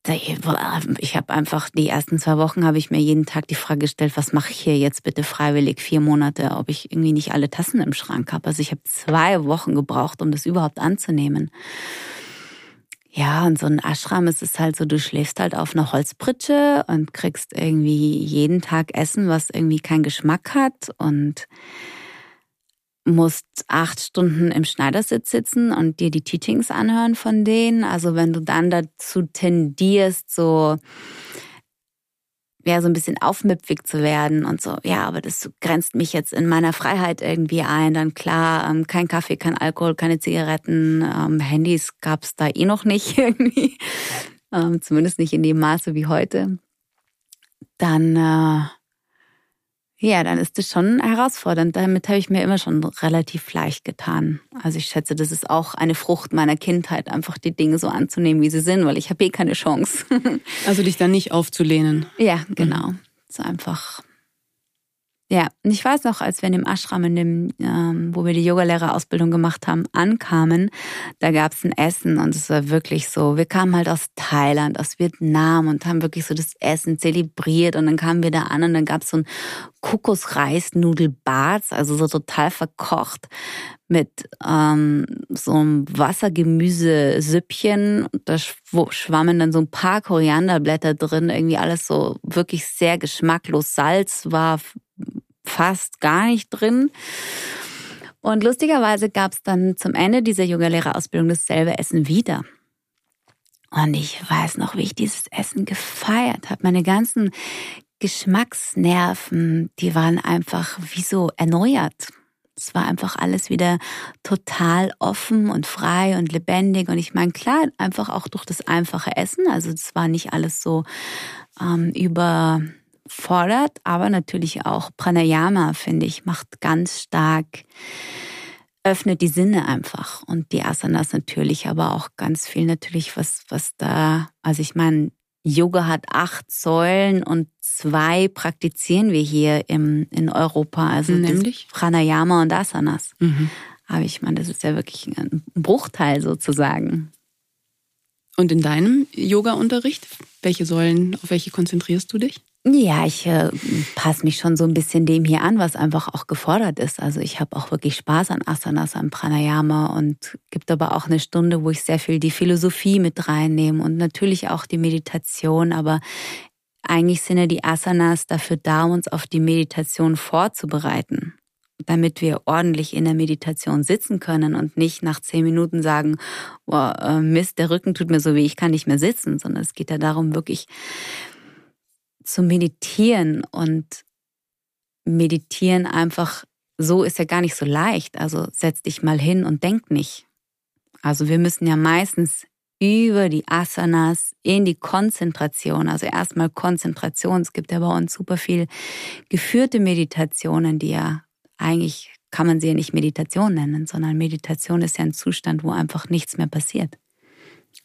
ich habe einfach die ersten zwei Wochen habe ich mir jeden Tag die Frage gestellt, was mache ich hier jetzt bitte freiwillig vier Monate, ob ich irgendwie nicht alle Tassen im Schrank habe. Also ich habe zwei Wochen gebraucht, um das überhaupt anzunehmen. Ja, und so ein Ashram ist es halt so, du schläfst halt auf einer Holzpritsche und kriegst irgendwie jeden Tag Essen, was irgendwie keinen Geschmack hat und musst acht Stunden im Schneidersitz sitzen und dir die Teachings anhören von denen. Also wenn du dann dazu tendierst, so ja, so ein bisschen aufmüpfig zu werden und so, ja, aber das grenzt mich jetzt in meiner Freiheit irgendwie ein. Dann klar, ähm, kein Kaffee, kein Alkohol, keine Zigaretten, ähm, Handys gab's da eh noch nicht irgendwie. Ähm, zumindest nicht in dem Maße wie heute. Dann äh, ja, dann ist es schon herausfordernd. Damit habe ich mir immer schon relativ leicht getan. Also ich schätze, das ist auch eine Frucht meiner Kindheit, einfach die Dinge so anzunehmen, wie sie sind, weil ich habe eh keine Chance. also dich dann nicht aufzulehnen. Ja, genau. Mhm. So einfach ja, und ich weiß noch, als wir in dem Ashram, in dem, ähm, wo wir die Yogalehrerausbildung gemacht haben, ankamen, da gab es ein Essen und es war wirklich so, wir kamen halt aus Thailand, aus Vietnam und haben wirklich so das Essen zelebriert und dann kamen wir da an und dann gab es so ein Kokosreisnudelbad, also so total verkocht mit ähm, so einem Wassergemüsesüppchen. Da schwammen dann so ein paar Korianderblätter drin, irgendwie alles so wirklich sehr geschmacklos. Salz war fast gar nicht drin. Und lustigerweise gab es dann zum Ende dieser Yogalehrerausbildung dasselbe Essen wieder. Und ich weiß noch, wie ich dieses Essen gefeiert habe. Meine ganzen Geschmacksnerven, die waren einfach wie so erneuert. Es war einfach alles wieder total offen und frei und lebendig. Und ich meine, klar, einfach auch durch das einfache Essen. Also es war nicht alles so ähm, über fordert, aber natürlich auch Pranayama, finde ich, macht ganz stark, öffnet die Sinne einfach. Und die Asanas natürlich, aber auch ganz viel natürlich, was, was da, also ich meine, Yoga hat acht Säulen und zwei praktizieren wir hier im, in Europa, also Nämlich? Pranayama und Asanas. Mhm. Aber ich meine, das ist ja wirklich ein Bruchteil sozusagen. Und in deinem Yoga-Unterricht, welche Säulen, auf welche konzentrierst du dich? Ja, ich äh, passe mich schon so ein bisschen dem hier an, was einfach auch gefordert ist. Also ich habe auch wirklich Spaß an Asanas, an Pranayama und gibt aber auch eine Stunde, wo ich sehr viel die Philosophie mit reinnehme und natürlich auch die Meditation. Aber eigentlich sind ja die Asanas dafür da, uns auf die Meditation vorzubereiten. damit wir ordentlich in der Meditation sitzen können und nicht nach zehn Minuten sagen, oh, Mist, der Rücken tut mir so weh, ich kann nicht mehr sitzen, sondern es geht ja darum, wirklich zu meditieren und meditieren einfach so ist ja gar nicht so leicht. Also setz dich mal hin und denk nicht. Also wir müssen ja meistens über die Asanas in die Konzentration, also erstmal Konzentration. Es gibt ja bei uns super viel geführte Meditationen, die ja eigentlich kann man sie ja nicht Meditation nennen, sondern Meditation ist ja ein Zustand, wo einfach nichts mehr passiert.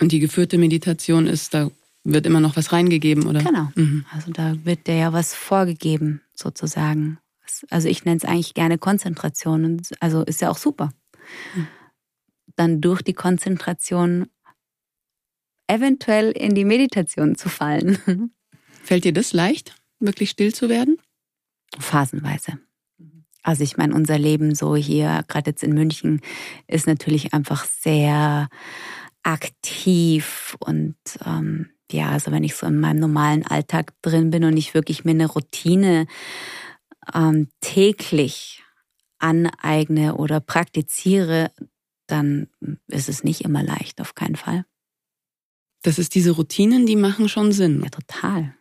Und die geführte Meditation ist, da wird immer noch was reingegeben, oder? Genau. Mhm. Also da wird dir ja was vorgegeben, sozusagen. Also ich nenne es eigentlich gerne Konzentration. Also ist ja auch super. Mhm. Dann durch die Konzentration eventuell in die Meditation zu fallen. Fällt dir das leicht, wirklich still zu werden? Phasenweise. Also ich meine, unser Leben so hier, gerade jetzt in München, ist natürlich einfach sehr aktiv und ähm, ja, also wenn ich so in meinem normalen Alltag drin bin und ich wirklich mir eine Routine ähm, täglich aneigne oder praktiziere, dann ist es nicht immer leicht, auf keinen Fall. Das ist diese Routinen, die machen schon Sinn. Ja, total.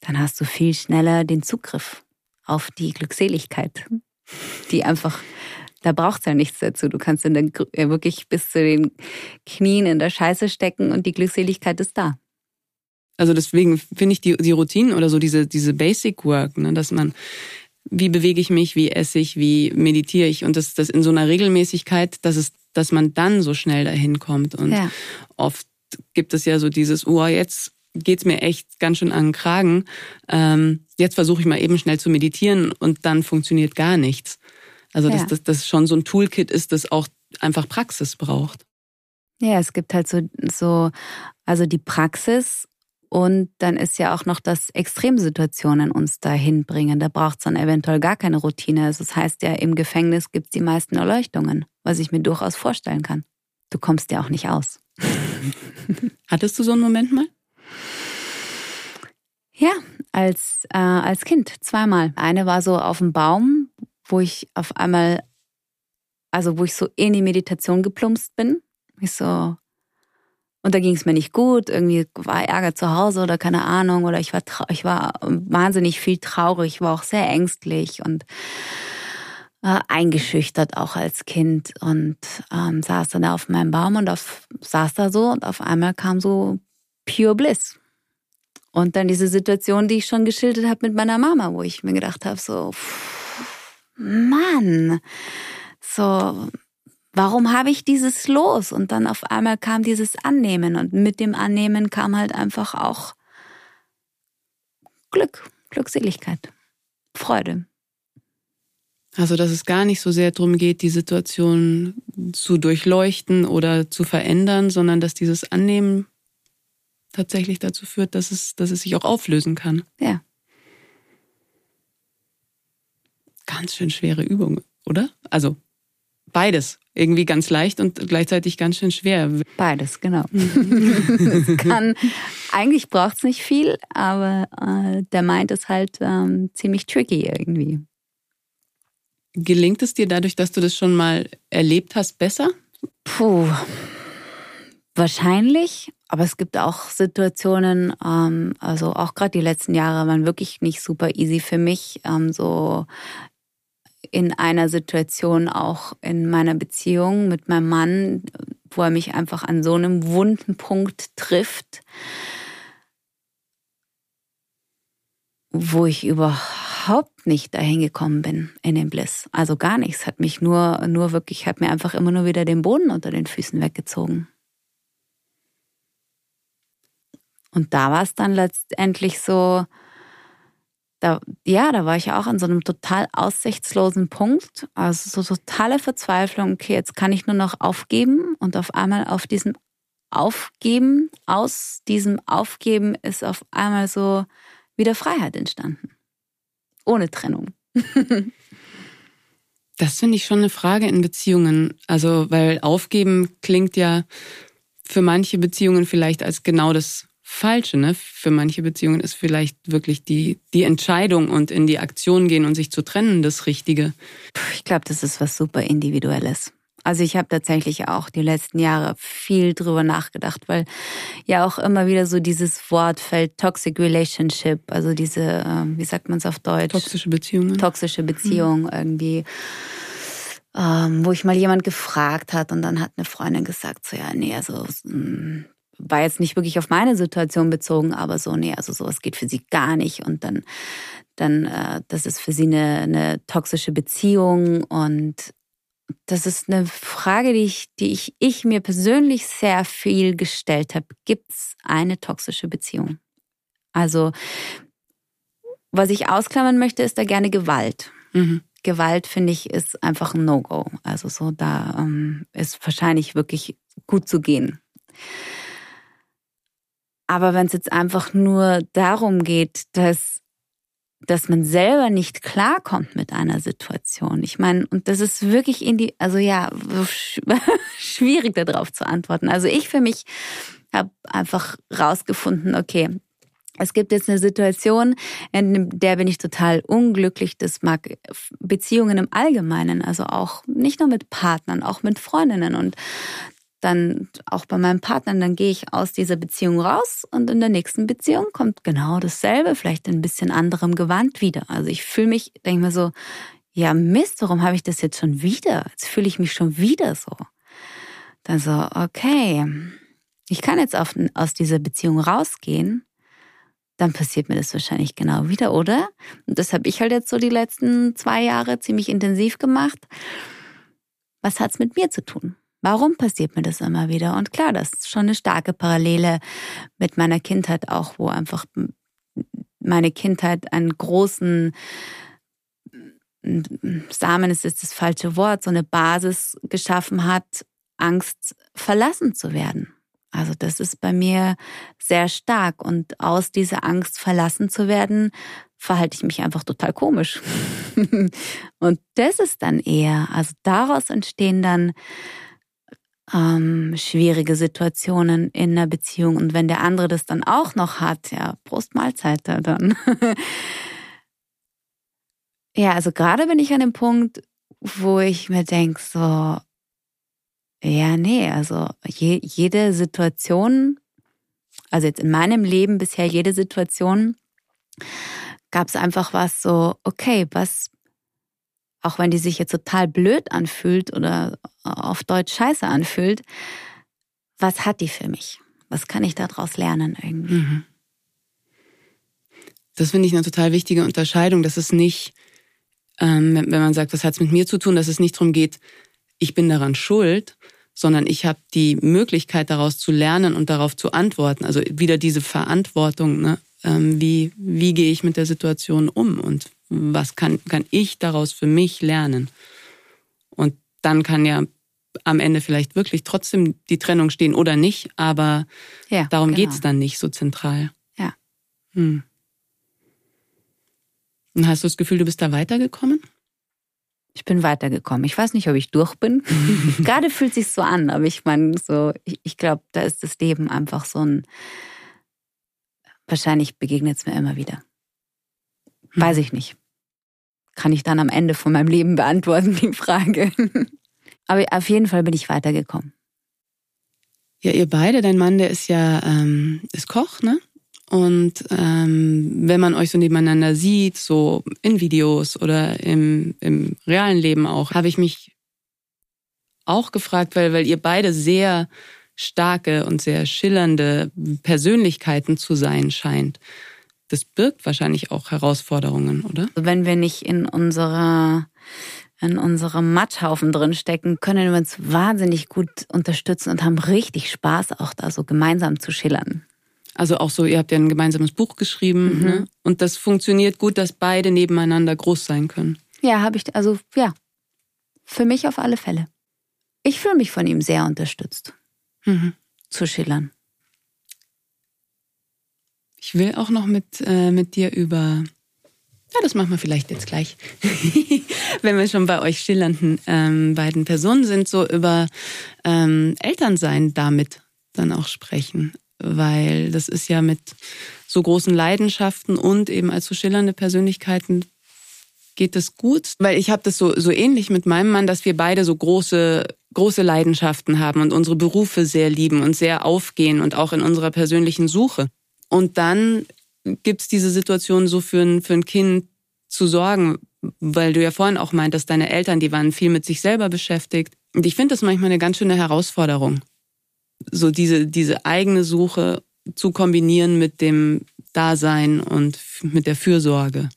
Dann hast du viel schneller den Zugriff auf die Glückseligkeit, die einfach, da braucht es ja nichts dazu. Du kannst in der, ja, wirklich bis zu den Knien in der Scheiße stecken und die Glückseligkeit ist da. Also deswegen finde ich die, die Routinen oder so diese, diese Basic Work, ne, dass man, wie bewege ich mich, wie esse ich, wie meditiere ich und das, das in so einer Regelmäßigkeit, dass es, dass man dann so schnell dahin kommt. Und ja. oft gibt es ja so dieses, oh, jetzt geht's mir echt ganz schön an den Kragen. Ähm, jetzt versuche ich mal eben schnell zu meditieren und dann funktioniert gar nichts. Also ja. dass das, das schon so ein Toolkit ist, das auch einfach Praxis braucht. Ja, es gibt halt so, so also die Praxis und dann ist ja auch noch, dass Extremsituationen uns dahin bringen. Da braucht es dann eventuell gar keine Routine. Also das heißt ja, im Gefängnis gibt es die meisten Erleuchtungen, was ich mir durchaus vorstellen kann. Du kommst ja auch nicht aus. Hattest du so einen Moment mal? Ja, als, äh, als Kind zweimal. Eine war so auf dem Baum, wo ich auf einmal, also wo ich so in die Meditation geplumpst bin. Ich so, und da ging es mir nicht gut, irgendwie war Ärger zu Hause oder keine Ahnung, oder ich war, ich war wahnsinnig viel traurig, ich war auch sehr ängstlich und äh, eingeschüchtert auch als Kind und ähm, saß dann da auf meinem Baum und auf, saß da so und auf einmal kam so Pure Bliss. Und dann diese Situation, die ich schon geschildert habe mit meiner Mama, wo ich mir gedacht habe, so, Mann, so, warum habe ich dieses los? Und dann auf einmal kam dieses Annehmen und mit dem Annehmen kam halt einfach auch Glück, Glückseligkeit, Freude. Also, dass es gar nicht so sehr darum geht, die Situation zu durchleuchten oder zu verändern, sondern dass dieses Annehmen tatsächlich dazu führt, dass es, dass es sich auch auflösen kann. Ja. Ganz schön schwere Übung, oder? Also beides. Irgendwie ganz leicht und gleichzeitig ganz schön schwer. Beides, genau. kann, eigentlich braucht es nicht viel, aber äh, der meint es halt ähm, ziemlich tricky irgendwie. Gelingt es dir dadurch, dass du das schon mal erlebt hast, besser? Puh, wahrscheinlich. Aber es gibt auch Situationen, ähm, also auch gerade die letzten Jahre waren wirklich nicht super easy für mich. Ähm, so in einer Situation auch in meiner Beziehung mit meinem Mann, wo er mich einfach an so einem wunden Punkt trifft, wo ich überhaupt nicht dahin gekommen bin in den Bliss. Also gar nichts. Hat mich nur, nur wirklich, hat mir einfach immer nur wieder den Boden unter den Füßen weggezogen. Und da war es dann letztendlich so, da, ja, da war ich auch an so einem total aussichtslosen Punkt. Also so totale Verzweiflung. Okay, jetzt kann ich nur noch aufgeben. Und auf einmal auf diesem Aufgeben, aus diesem Aufgeben ist auf einmal so wieder Freiheit entstanden. Ohne Trennung. das finde ich schon eine Frage in Beziehungen. Also, weil aufgeben klingt ja für manche Beziehungen vielleicht als genau das Falsche. Ne? Für manche Beziehungen ist vielleicht wirklich die, die Entscheidung und in die Aktion gehen und sich zu trennen das Richtige. Ich glaube, das ist was super Individuelles. Also ich habe tatsächlich auch die letzten Jahre viel drüber nachgedacht, weil ja auch immer wieder so dieses Wort fällt, Toxic Relationship, also diese, ähm, wie sagt man es auf Deutsch? Toxische Beziehungen. Toxische Beziehung mhm. irgendwie. Ähm, wo ich mal jemand gefragt hat und dann hat eine Freundin gesagt, so ja, nee, also mm, war jetzt nicht wirklich auf meine Situation bezogen, aber so, nee, also sowas geht für sie gar nicht. Und dann, dann, äh, das ist für sie eine, eine toxische Beziehung und das ist eine Frage, die ich, die ich, ich mir persönlich sehr viel gestellt habe. Gibt es eine toxische Beziehung? Also, was ich ausklammern möchte, ist da gerne Gewalt. Mhm. Gewalt, finde ich, ist einfach ein No-Go. Also so, da ähm, ist wahrscheinlich wirklich gut zu gehen. Aber wenn es jetzt einfach nur darum geht, dass dass man selber nicht klarkommt mit einer Situation. Ich meine, und das ist wirklich in die, also ja, schwierig darauf zu antworten. Also ich für mich habe einfach rausgefunden, okay, es gibt jetzt eine Situation, in der bin ich total unglücklich. Das mag Beziehungen im Allgemeinen, also auch nicht nur mit Partnern, auch mit Freundinnen. Und dann auch bei meinem Partner, dann gehe ich aus dieser Beziehung raus und in der nächsten Beziehung kommt genau dasselbe, vielleicht in ein bisschen anderem Gewand wieder. Also ich fühle mich, denke mir so, ja Mist, warum habe ich das jetzt schon wieder? Jetzt fühle ich mich schon wieder so. Dann so, okay, ich kann jetzt auf, aus dieser Beziehung rausgehen, dann passiert mir das wahrscheinlich genau wieder, oder? Und das habe ich halt jetzt so die letzten zwei Jahre ziemlich intensiv gemacht. Was hat's mit mir zu tun? Warum passiert mir das immer wieder? Und klar, das ist schon eine starke Parallele mit meiner Kindheit auch, wo einfach meine Kindheit einen großen Samen ist jetzt das falsche Wort, so eine Basis geschaffen hat, Angst verlassen zu werden. Also das ist bei mir sehr stark und aus dieser Angst verlassen zu werden, verhalte ich mich einfach total komisch. und das ist dann eher, also daraus entstehen dann ähm, schwierige Situationen in einer Beziehung. Und wenn der andere das dann auch noch hat, ja, Prost Mahlzeit dann. ja, also gerade bin ich an dem Punkt, wo ich mir denke, so, ja, nee, also je, jede Situation, also jetzt in meinem Leben bisher jede Situation, gab es einfach was so, okay, was auch wenn die sich jetzt total blöd anfühlt oder auf Deutsch scheiße anfühlt, was hat die für mich? Was kann ich daraus lernen irgendwie? Mhm. Das finde ich eine total wichtige Unterscheidung, dass es nicht, ähm, wenn man sagt, was hat es mit mir zu tun, dass es nicht darum geht, ich bin daran schuld, sondern ich habe die Möglichkeit daraus zu lernen und darauf zu antworten. Also wieder diese Verantwortung, ne? ähm, wie, wie gehe ich mit der Situation um und was kann, kann ich daraus für mich lernen? Und dann kann ja am Ende vielleicht wirklich trotzdem die Trennung stehen oder nicht, aber ja, darum genau. es dann nicht so zentral. Ja. Hm. Und hast du das Gefühl, du bist da weitergekommen? Ich bin weitergekommen. Ich weiß nicht, ob ich durch bin. Gerade fühlt sich so an, aber ich meine, so, ich, ich glaube, da ist das Leben einfach so ein. Wahrscheinlich begegnet es mir immer wieder. Weiß hm. ich nicht kann ich dann am Ende von meinem Leben beantworten, die Frage. Aber auf jeden Fall bin ich weitergekommen. Ja, ihr beide, dein Mann, der ist ja ähm, ist Koch, ne? Und ähm, wenn man euch so nebeneinander sieht, so in Videos oder im, im realen Leben auch, habe ich mich auch gefragt, weil, weil ihr beide sehr starke und sehr schillernde Persönlichkeiten zu sein scheint das birgt wahrscheinlich auch Herausforderungen, oder? Wenn wir nicht in unserer in unserem Matschhaufen drin stecken, können wir uns wahnsinnig gut unterstützen und haben richtig Spaß, auch da so gemeinsam zu schillern. Also auch so, ihr habt ja ein gemeinsames Buch geschrieben mhm. ne? und das funktioniert gut, dass beide nebeneinander groß sein können. Ja, habe ich, also ja, für mich auf alle Fälle. Ich fühle mich von ihm sehr unterstützt, mhm. zu schillern. Ich will auch noch mit, äh, mit dir über. Ja, das machen wir vielleicht jetzt gleich. Wenn wir schon bei euch schillernden ähm, beiden Personen sind, so über ähm, Elternsein damit dann auch sprechen. weil das ist ja mit so großen Leidenschaften und eben als so schillernde Persönlichkeiten geht es gut, weil ich habe das so so ähnlich mit meinem Mann, dass wir beide so große große Leidenschaften haben und unsere Berufe sehr lieben und sehr aufgehen und auch in unserer persönlichen Suche. Und dann gibt's diese Situation so für ein für ein Kind zu sorgen, weil du ja vorhin auch meintest, deine Eltern, die waren viel mit sich selber beschäftigt. Und ich finde das manchmal eine ganz schöne Herausforderung. So diese, diese eigene Suche zu kombinieren mit dem Dasein und mit der Fürsorge.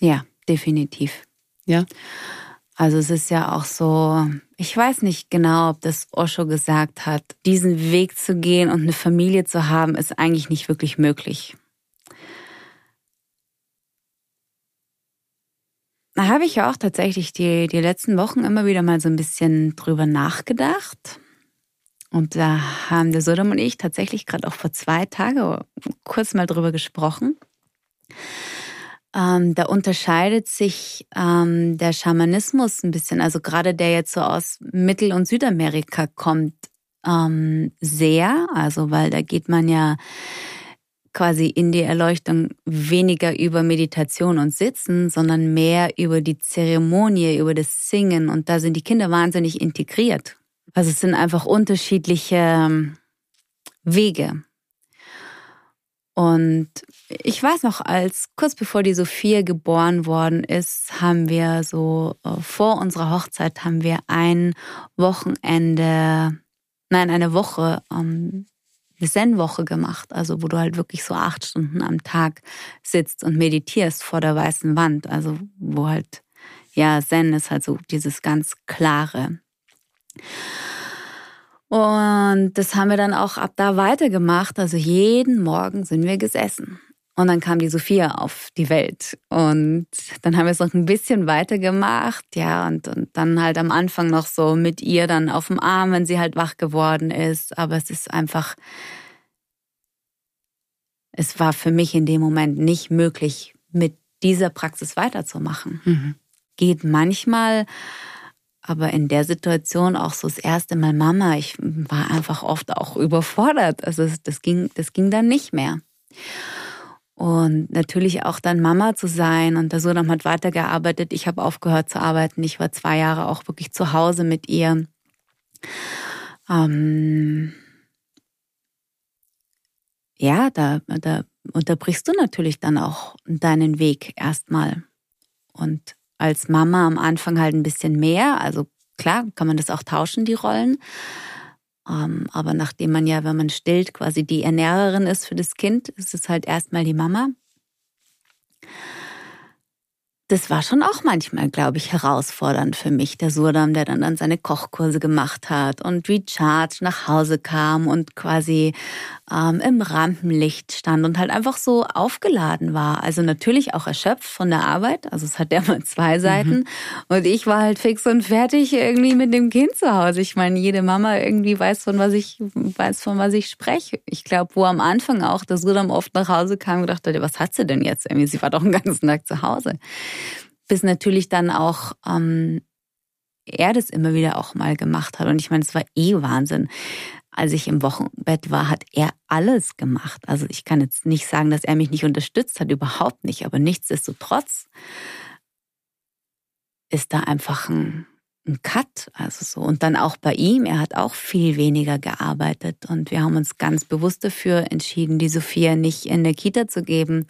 Ja, definitiv. Ja. Also es ist ja auch so, ich weiß nicht genau, ob das Osho gesagt hat, diesen Weg zu gehen und eine Familie zu haben, ist eigentlich nicht wirklich möglich. Da habe ich ja auch tatsächlich die, die letzten Wochen immer wieder mal so ein bisschen drüber nachgedacht. Und da haben der Sodom und ich tatsächlich gerade auch vor zwei Tagen kurz mal drüber gesprochen. Ähm, da unterscheidet sich ähm, der Schamanismus ein bisschen, also gerade der jetzt so aus Mittel- und Südamerika kommt, ähm, sehr. Also weil da geht man ja quasi in die Erleuchtung weniger über Meditation und Sitzen, sondern mehr über die Zeremonie, über das Singen. Und da sind die Kinder wahnsinnig integriert. Also es sind einfach unterschiedliche ähm, Wege. Und ich weiß noch, als kurz bevor die Sophia geboren worden ist, haben wir so äh, vor unserer Hochzeit haben wir ein Wochenende, nein, eine Woche ähm, eine Zen-Woche gemacht, also wo du halt wirklich so acht Stunden am Tag sitzt und meditierst vor der weißen Wand, also wo halt, ja, Zen ist halt so dieses ganz klare. Und das haben wir dann auch ab da weitergemacht. Also jeden Morgen sind wir gesessen. Und dann kam die Sophia auf die Welt. Und dann haben wir es noch ein bisschen weitergemacht. Ja, und, und dann halt am Anfang noch so mit ihr dann auf dem Arm, wenn sie halt wach geworden ist. Aber es ist einfach, es war für mich in dem Moment nicht möglich, mit dieser Praxis weiterzumachen. Mhm. Geht manchmal, aber in der Situation auch so das erste Mal Mama. Ich war einfach oft auch überfordert. Also das ging, das ging dann nicht mehr. Und natürlich auch dann Mama zu sein. Und der Sohn hat weitergearbeitet. Ich habe aufgehört zu arbeiten. Ich war zwei Jahre auch wirklich zu Hause mit ihr. Ähm ja, da, da unterbrichst du natürlich dann auch deinen Weg erstmal. Und als Mama am Anfang halt ein bisschen mehr. Also klar, kann man das auch tauschen, die Rollen. Ähm, aber nachdem man ja, wenn man stillt, quasi die Ernährerin ist für das Kind, ist es halt erstmal die Mama das war schon auch manchmal, glaube ich, herausfordernd für mich. Der Surdam, der dann, dann seine Kochkurse gemacht hat und Recharge nach Hause kam und quasi ähm, im Rampenlicht stand und halt einfach so aufgeladen war. Also natürlich auch erschöpft von der Arbeit. Also es hat ja mal zwei Seiten. Mhm. Und ich war halt fix und fertig irgendwie mit dem Kind zu Hause. Ich meine, jede Mama irgendwie weiß, von was ich, weiß, von was ich spreche. Ich glaube, wo am Anfang auch der Surdam oft nach Hause kam und gedacht hat, was hat sie denn jetzt? Irgendwie, sie war doch den ganzen Tag zu Hause bis natürlich dann auch ähm, er das immer wieder auch mal gemacht hat. Und ich meine, es war eh Wahnsinn. Als ich im Wochenbett war, hat er alles gemacht. Also ich kann jetzt nicht sagen, dass er mich nicht unterstützt hat, überhaupt nicht. Aber nichtsdestotrotz ist da einfach ein, ein Cut. Also so. Und dann auch bei ihm, er hat auch viel weniger gearbeitet. Und wir haben uns ganz bewusst dafür entschieden, die Sophia nicht in der Kita zu geben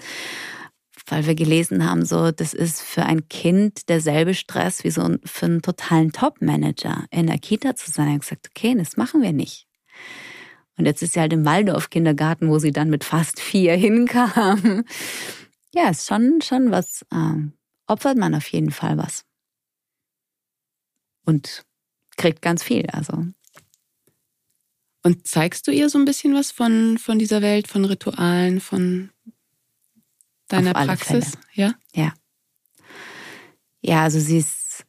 weil wir gelesen haben, so, das ist für ein Kind derselbe Stress wie so für einen totalen Top-Manager in der Kita zu sein. Er hat gesagt, okay, das machen wir nicht. Und jetzt ist sie halt im Waldorf-Kindergarten, wo sie dann mit fast vier hinkam. Ja, ist schon, schon was, äh, opfert man auf jeden Fall was. Und kriegt ganz viel, also. Und zeigst du ihr so ein bisschen was von, von dieser Welt, von Ritualen, von deiner Praxis? Ja. Ja. Ja, also sie ist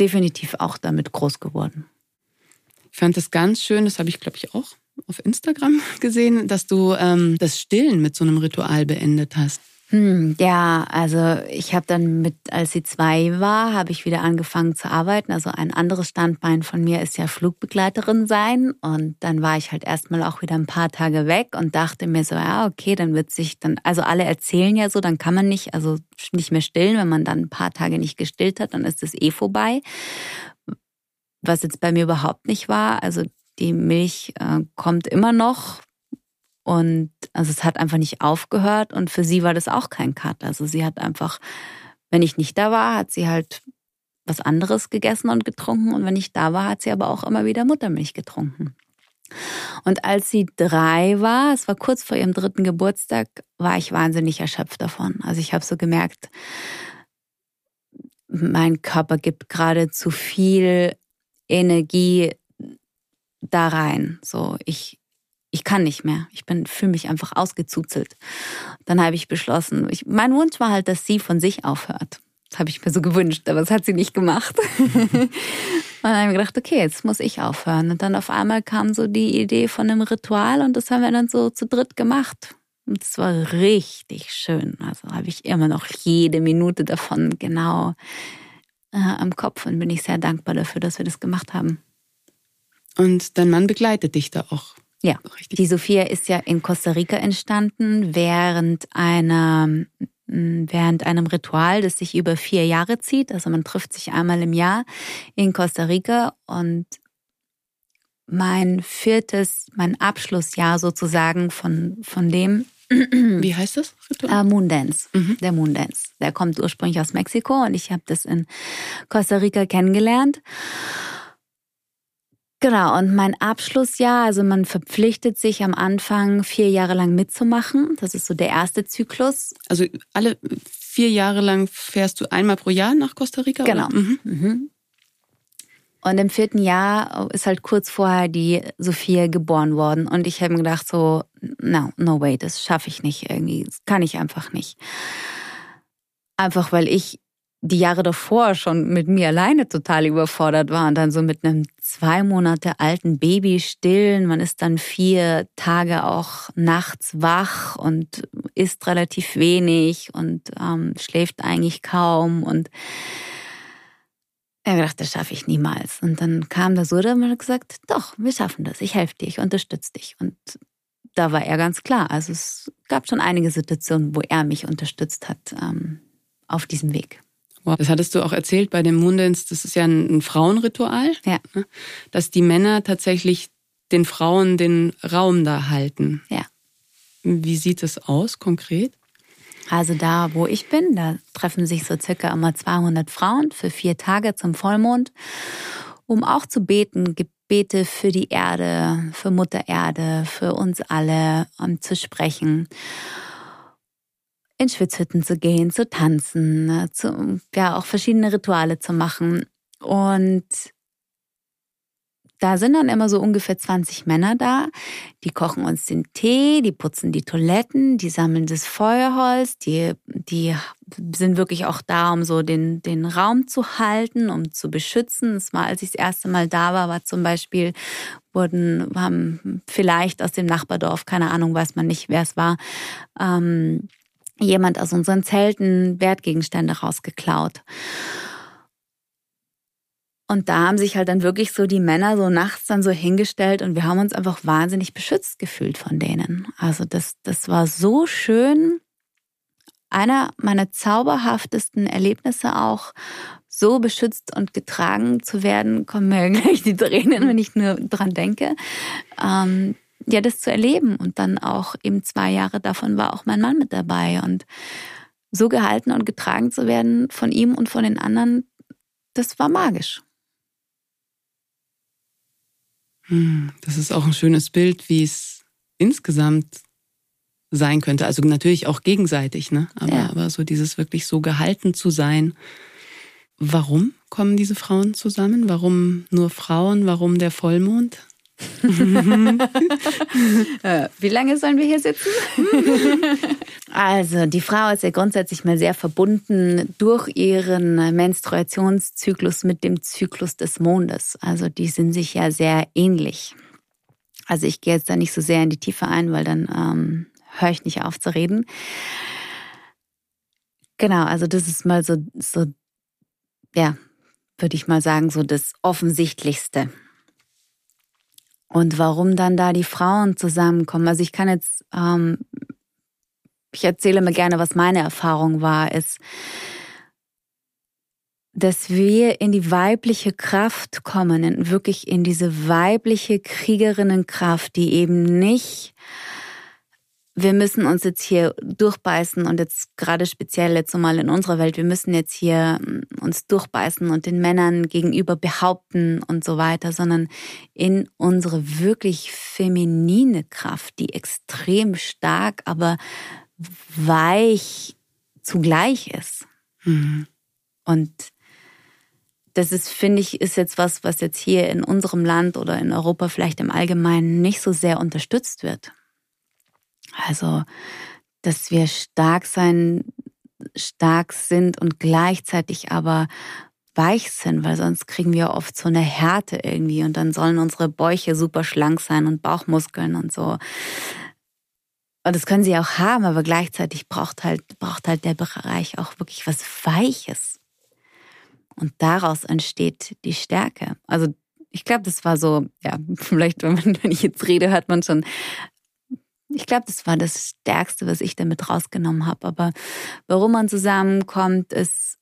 definitiv auch damit groß geworden. Ich fand es ganz schön, das habe ich, glaube ich, auch auf Instagram gesehen, dass du ähm, das Stillen mit so einem Ritual beendet hast. Hm, ja, also ich habe dann mit, als sie zwei war, habe ich wieder angefangen zu arbeiten. Also ein anderes Standbein von mir ist ja Flugbegleiterin sein. Und dann war ich halt erstmal auch wieder ein paar Tage weg und dachte mir so, ja, okay, dann wird sich dann, also alle erzählen ja so, dann kann man nicht, also nicht mehr stillen. Wenn man dann ein paar Tage nicht gestillt hat, dann ist es eh vorbei. Was jetzt bei mir überhaupt nicht war. Also die Milch äh, kommt immer noch und also es hat einfach nicht aufgehört und für sie war das auch kein Cut. Also sie hat einfach, wenn ich nicht da war, hat sie halt was anderes gegessen und getrunken und wenn ich da war, hat sie aber auch immer wieder Muttermilch getrunken. Und als sie drei war, es war kurz vor ihrem dritten Geburtstag, war ich wahnsinnig erschöpft davon. Also ich habe so gemerkt, mein Körper gibt gerade zu viel Energie da rein. So, ich, ich kann nicht mehr. Ich bin fühle mich einfach ausgezuzelt. Dann habe ich beschlossen, ich, mein Wunsch war halt, dass sie von sich aufhört. Das habe ich mir so gewünscht, aber das hat sie nicht gemacht. und dann habe ich gedacht, okay, jetzt muss ich aufhören. Und dann auf einmal kam so die Idee von einem Ritual und das haben wir dann so zu dritt gemacht. Und es war richtig schön. Also habe ich immer noch jede Minute davon genau äh, am Kopf und bin ich sehr dankbar dafür, dass wir das gemacht haben. Und dein Mann begleitet dich da auch ja, Richtig. die Sophia ist ja in Costa Rica entstanden während einer während einem Ritual, das sich über vier Jahre zieht. Also man trifft sich einmal im Jahr in Costa Rica und mein viertes, mein Abschlussjahr sozusagen von, von dem. Wie heißt das? Ritual? Uh, Moondance, mhm. der Moondance. Der kommt ursprünglich aus Mexiko und ich habe das in Costa Rica kennengelernt. Genau, und mein Abschlussjahr, also man verpflichtet sich am Anfang vier Jahre lang mitzumachen. Das ist so der erste Zyklus. Also alle vier Jahre lang fährst du einmal pro Jahr nach Costa Rica? Genau. Mhm. Mhm. Und im vierten Jahr ist halt kurz vorher die Sophia geboren worden. Und ich habe mir gedacht, so, no, no way, das schaffe ich nicht irgendwie. Das kann ich einfach nicht. Einfach weil ich die Jahre davor schon mit mir alleine total überfordert war und dann so mit einem zwei Monate alten Baby stillen. Man ist dann vier Tage auch nachts wach und isst relativ wenig und ähm, schläft eigentlich kaum und er gedacht, das schaffe ich niemals. Und dann kam der Surda und hat gesagt, doch, wir schaffen das. Ich helfe dir, ich unterstütze dich. Und da war er ganz klar. Also es gab schon einige Situationen, wo er mich unterstützt hat ähm, auf diesem Weg. Wow. Das hattest du auch erzählt bei dem Mundens, das ist ja ein, ein Frauenritual, ja. Ne? dass die Männer tatsächlich den Frauen den Raum da halten. Ja. Wie sieht es aus konkret? Also da, wo ich bin, da treffen sich so circa immer 200 Frauen für vier Tage zum Vollmond, um auch zu beten, Gebete für die Erde, für Mutter Erde, für uns alle, um zu sprechen in Schwitzhütten zu gehen, zu tanzen, ne, zu, ja, auch verschiedene Rituale zu machen. Und da sind dann immer so ungefähr 20 Männer da. Die kochen uns den Tee, die putzen die Toiletten, die sammeln das Feuerholz, die, die sind wirklich auch da, um so den, den Raum zu halten, um zu beschützen. Das war, als ich das erste Mal da war, war zum Beispiel, wurden, haben vielleicht aus dem Nachbardorf, keine Ahnung, weiß man nicht, wer es war, ähm, jemand aus unseren Zelten Wertgegenstände rausgeklaut. Und da haben sich halt dann wirklich so die Männer so nachts dann so hingestellt und wir haben uns einfach wahnsinnig beschützt gefühlt von denen. Also das, das war so schön. Einer meiner zauberhaftesten Erlebnisse auch, so beschützt und getragen zu werden, kommen mir gleich die Tränen, wenn ich nur dran denke. Ähm, ja, das zu erleben. Und dann auch eben zwei Jahre davon war auch mein Mann mit dabei. Und so gehalten und getragen zu werden von ihm und von den anderen, das war magisch. Hm, das ist auch ein schönes Bild, wie es insgesamt sein könnte. Also natürlich auch gegenseitig, ne? Aber, ja. aber so dieses wirklich so gehalten zu sein. Warum kommen diese Frauen zusammen? Warum nur Frauen? Warum der Vollmond? Äh, wie lange sollen wir hier sitzen? also, die Frau ist ja grundsätzlich mal sehr verbunden durch ihren Menstruationszyklus mit dem Zyklus des Mondes. Also, die sind sich ja sehr ähnlich. Also, ich gehe jetzt da nicht so sehr in die Tiefe ein, weil dann ähm, höre ich nicht auf zu reden. Genau, also das ist mal so, so ja, würde ich mal sagen, so das Offensichtlichste. Und warum dann da die Frauen zusammenkommen? Also ich kann jetzt, ähm, ich erzähle mir gerne, was meine Erfahrung war, ist, dass wir in die weibliche Kraft kommen, in, wirklich in diese weibliche Kriegerinnenkraft, die eben nicht wir müssen uns jetzt hier durchbeißen und jetzt gerade speziell jetzt mal in unserer Welt, wir müssen jetzt hier mm, uns durchbeißen und den Männern gegenüber behaupten und so weiter, sondern in unsere wirklich feminine Kraft, die extrem stark, aber weich zugleich ist. Mhm. Und das ist, finde ich, ist jetzt was, was jetzt hier in unserem Land oder in Europa vielleicht im Allgemeinen nicht so sehr unterstützt wird. Also, dass wir stark sein, stark sind und gleichzeitig aber weich sind, weil sonst kriegen wir oft so eine Härte irgendwie und dann sollen unsere Bäuche super schlank sein und Bauchmuskeln und so. Und das können sie auch haben, aber gleichzeitig braucht halt, braucht halt der Bereich auch wirklich was Weiches. Und daraus entsteht die Stärke. Also ich glaube, das war so, ja, vielleicht, wenn ich jetzt rede, hört man schon ich glaube, das war das Stärkste, was ich damit rausgenommen habe. Aber warum man zusammenkommt, ist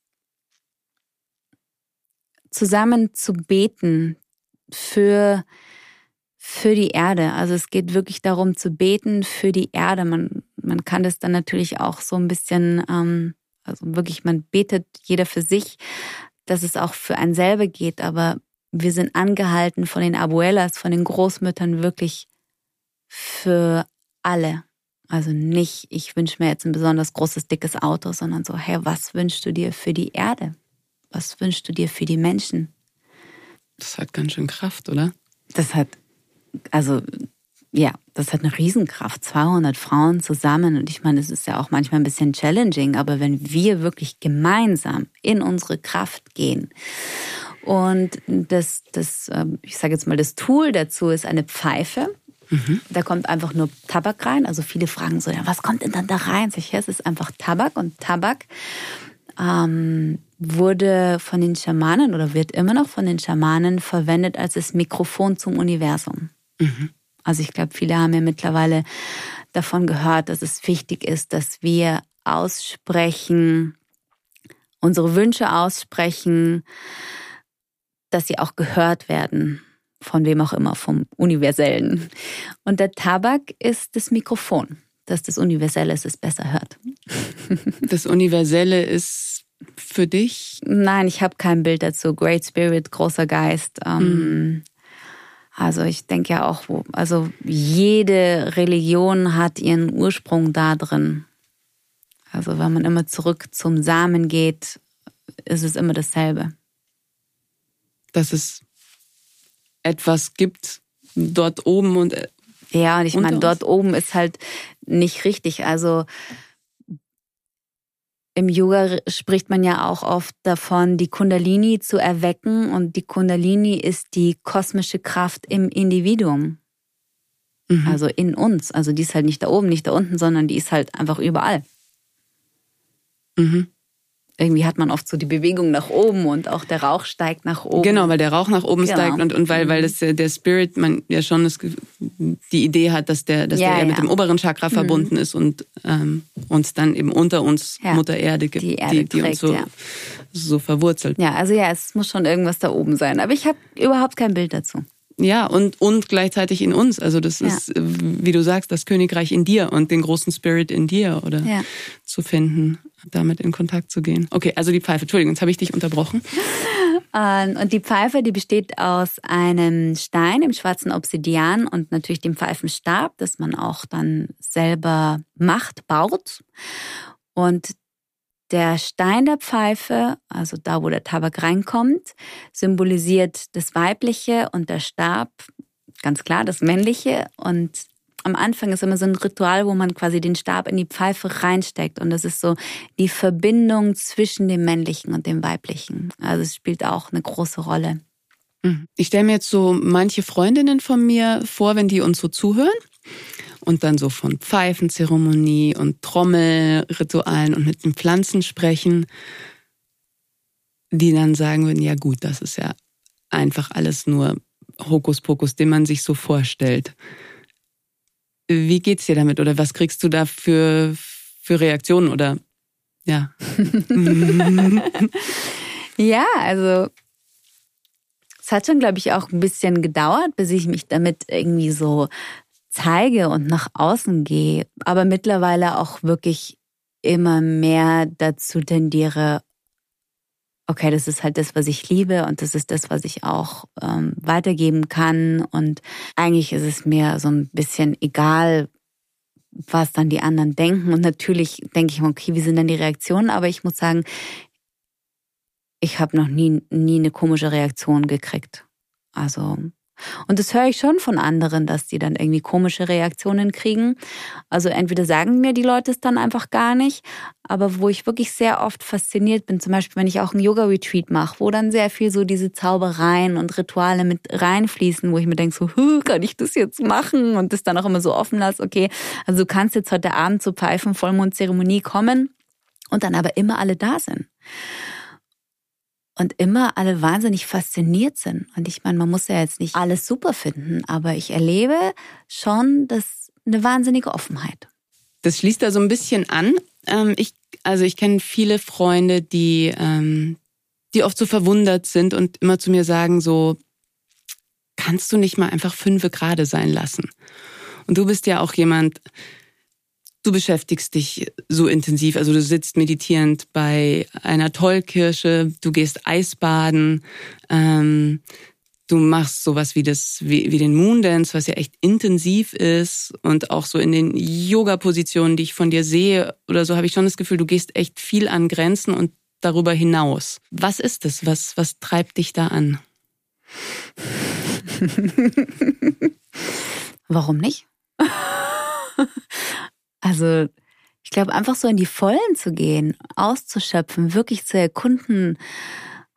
zusammen zu beten für, für die Erde. Also es geht wirklich darum zu beten für die Erde. Man, man kann das dann natürlich auch so ein bisschen, ähm, also wirklich, man betet jeder für sich, dass es auch für einen selber geht. Aber wir sind angehalten von den Abuelas, von den Großmüttern wirklich für alle. Also nicht, ich wünsche mir jetzt ein besonders großes, dickes Auto, sondern so, hey, was wünschst du dir für die Erde? Was wünschst du dir für die Menschen? Das hat ganz schön Kraft, oder? Das hat, also ja, das hat eine Riesenkraft. 200 Frauen zusammen. Und ich meine, es ist ja auch manchmal ein bisschen challenging, aber wenn wir wirklich gemeinsam in unsere Kraft gehen und das, das ähm, ich sage jetzt mal, das Tool dazu ist eine Pfeife. Mhm. Da kommt einfach nur Tabak rein. Also viele fragen so, ja, was kommt denn dann da rein? Sag ich, es ist einfach Tabak und Tabak ähm, wurde von den Schamanen oder wird immer noch von den Schamanen verwendet als das Mikrofon zum Universum. Mhm. Also ich glaube, viele haben ja mittlerweile davon gehört, dass es wichtig ist, dass wir aussprechen, unsere Wünsche aussprechen, dass sie auch gehört werden von wem auch immer, vom Universellen. Und der Tabak ist das Mikrofon, dass das Universelle es besser hört. Das Universelle ist für dich? Nein, ich habe kein Bild dazu. Great Spirit, großer Geist. Mhm. Also ich denke ja auch, also jede Religion hat ihren Ursprung da drin. Also wenn man immer zurück zum Samen geht, ist es immer dasselbe. Das ist etwas gibt dort oben und äh, ja, und ich meine, dort oben ist halt nicht richtig. Also im Yoga spricht man ja auch oft davon, die Kundalini zu erwecken und die Kundalini ist die kosmische Kraft im Individuum. Mhm. Also in uns. Also die ist halt nicht da oben, nicht da unten, sondern die ist halt einfach überall. Mhm irgendwie hat man oft so die Bewegung nach oben und auch der Rauch steigt nach oben. Genau, weil der Rauch nach oben genau. steigt und, und weil, weil das, der Spirit, man ja schon das, die Idee hat, dass der, dass ja, der ja. mit dem oberen Chakra mhm. verbunden ist und ähm, uns dann eben unter uns ja. Mutter Erde gibt, die, Erde die, die trägt, uns so, so verwurzelt. Ja, also ja, es muss schon irgendwas da oben sein. Aber ich habe überhaupt kein Bild dazu. Ja, und, und gleichzeitig in uns. Also das ja. ist, wie du sagst, das Königreich in dir und den großen Spirit in dir oder ja. zu finden damit in Kontakt zu gehen. Okay, also die Pfeife. Entschuldigung, jetzt habe ich dich unterbrochen. Ähm, und die Pfeife, die besteht aus einem Stein im schwarzen Obsidian und natürlich dem Pfeifenstab, das man auch dann selber macht, baut. Und der Stein der Pfeife, also da, wo der Tabak reinkommt, symbolisiert das Weibliche und der Stab, ganz klar, das Männliche. Und am Anfang ist immer so ein Ritual, wo man quasi den Stab in die Pfeife reinsteckt. Und das ist so die Verbindung zwischen dem Männlichen und dem Weiblichen. Also es spielt auch eine große Rolle. Mhm. Ich stelle mir jetzt so manche Freundinnen von mir vor, wenn die uns so zuhören und dann so von Pfeifenzeremonie und Trommelritualen und mit den Pflanzen sprechen, die dann sagen würden, ja gut, das ist ja einfach alles nur Hokuspokus, den man sich so vorstellt. Wie geht's dir damit? Oder was kriegst du da für, für Reaktionen? Oder ja? ja, also es hat schon, glaube ich, auch ein bisschen gedauert, bis ich mich damit irgendwie so zeige und nach außen gehe, aber mittlerweile auch wirklich immer mehr dazu tendiere, okay, das ist halt das, was ich liebe und das ist das, was ich auch ähm, weitergeben kann. Und eigentlich ist es mir so ein bisschen egal, was dann die anderen denken. Und natürlich denke ich, okay, wie sind denn die Reaktionen? Aber ich muss sagen, ich habe noch nie, nie eine komische Reaktion gekriegt. Also und das höre ich schon von anderen, dass die dann irgendwie komische Reaktionen kriegen. Also entweder sagen mir die Leute es dann einfach gar nicht, aber wo ich wirklich sehr oft fasziniert bin, zum Beispiel wenn ich auch einen Yoga-Retreat mache, wo dann sehr viel so diese Zaubereien und Rituale mit reinfließen, wo ich mir denke, so, kann ich das jetzt machen? Und das dann auch immer so offen lasse, okay, also du kannst jetzt heute Abend zur Pfeifen-Vollmond-Zeremonie kommen und dann aber immer alle da sind und immer alle wahnsinnig fasziniert sind. Und ich meine, man muss ja jetzt nicht alles super finden, aber ich erlebe schon das eine wahnsinnige Offenheit. Das schließt da so ein bisschen an. Ähm, ich, also ich kenne viele Freunde, die, ähm, die oft so verwundert sind und immer zu mir sagen so, kannst du nicht mal einfach fünfe gerade sein lassen? Und du bist ja auch jemand, Du beschäftigst dich so intensiv, also du sitzt meditierend bei einer Tollkirsche, du gehst Eisbaden, ähm, du machst sowas wie das, wie, wie den Moondance, was ja echt intensiv ist und auch so in den Yoga-Positionen, die ich von dir sehe oder so, habe ich schon das Gefühl, du gehst echt viel an Grenzen und darüber hinaus. Was ist es? Was, was treibt dich da an? Warum nicht? Also ich glaube, einfach so in die Vollen zu gehen, auszuschöpfen, wirklich zu erkunden.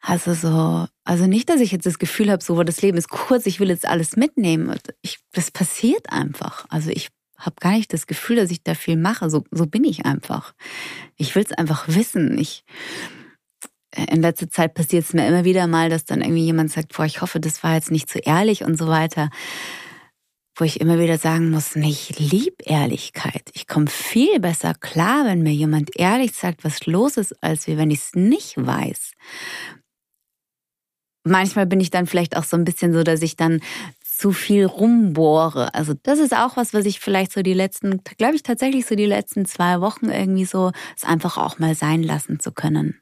Also so, also nicht, dass ich jetzt das Gefühl habe, so, das Leben ist kurz, ich will jetzt alles mitnehmen. Ich, das passiert einfach. Also ich habe gar nicht das Gefühl, dass ich da viel mache. So, so bin ich einfach. Ich will es einfach wissen. Ich, in letzter Zeit passiert es mir immer wieder mal, dass dann irgendwie jemand sagt, boah, ich hoffe, das war jetzt nicht zu ehrlich und so weiter wo ich immer wieder sagen muss, ich liebe Ehrlichkeit. Ich komme viel besser klar, wenn mir jemand ehrlich sagt, was los ist, als wenn ich es nicht weiß. Manchmal bin ich dann vielleicht auch so ein bisschen so, dass ich dann zu viel rumbohre. Also das ist auch was, was ich vielleicht so die letzten, glaube ich tatsächlich so die letzten zwei Wochen irgendwie so, es einfach auch mal sein lassen zu können.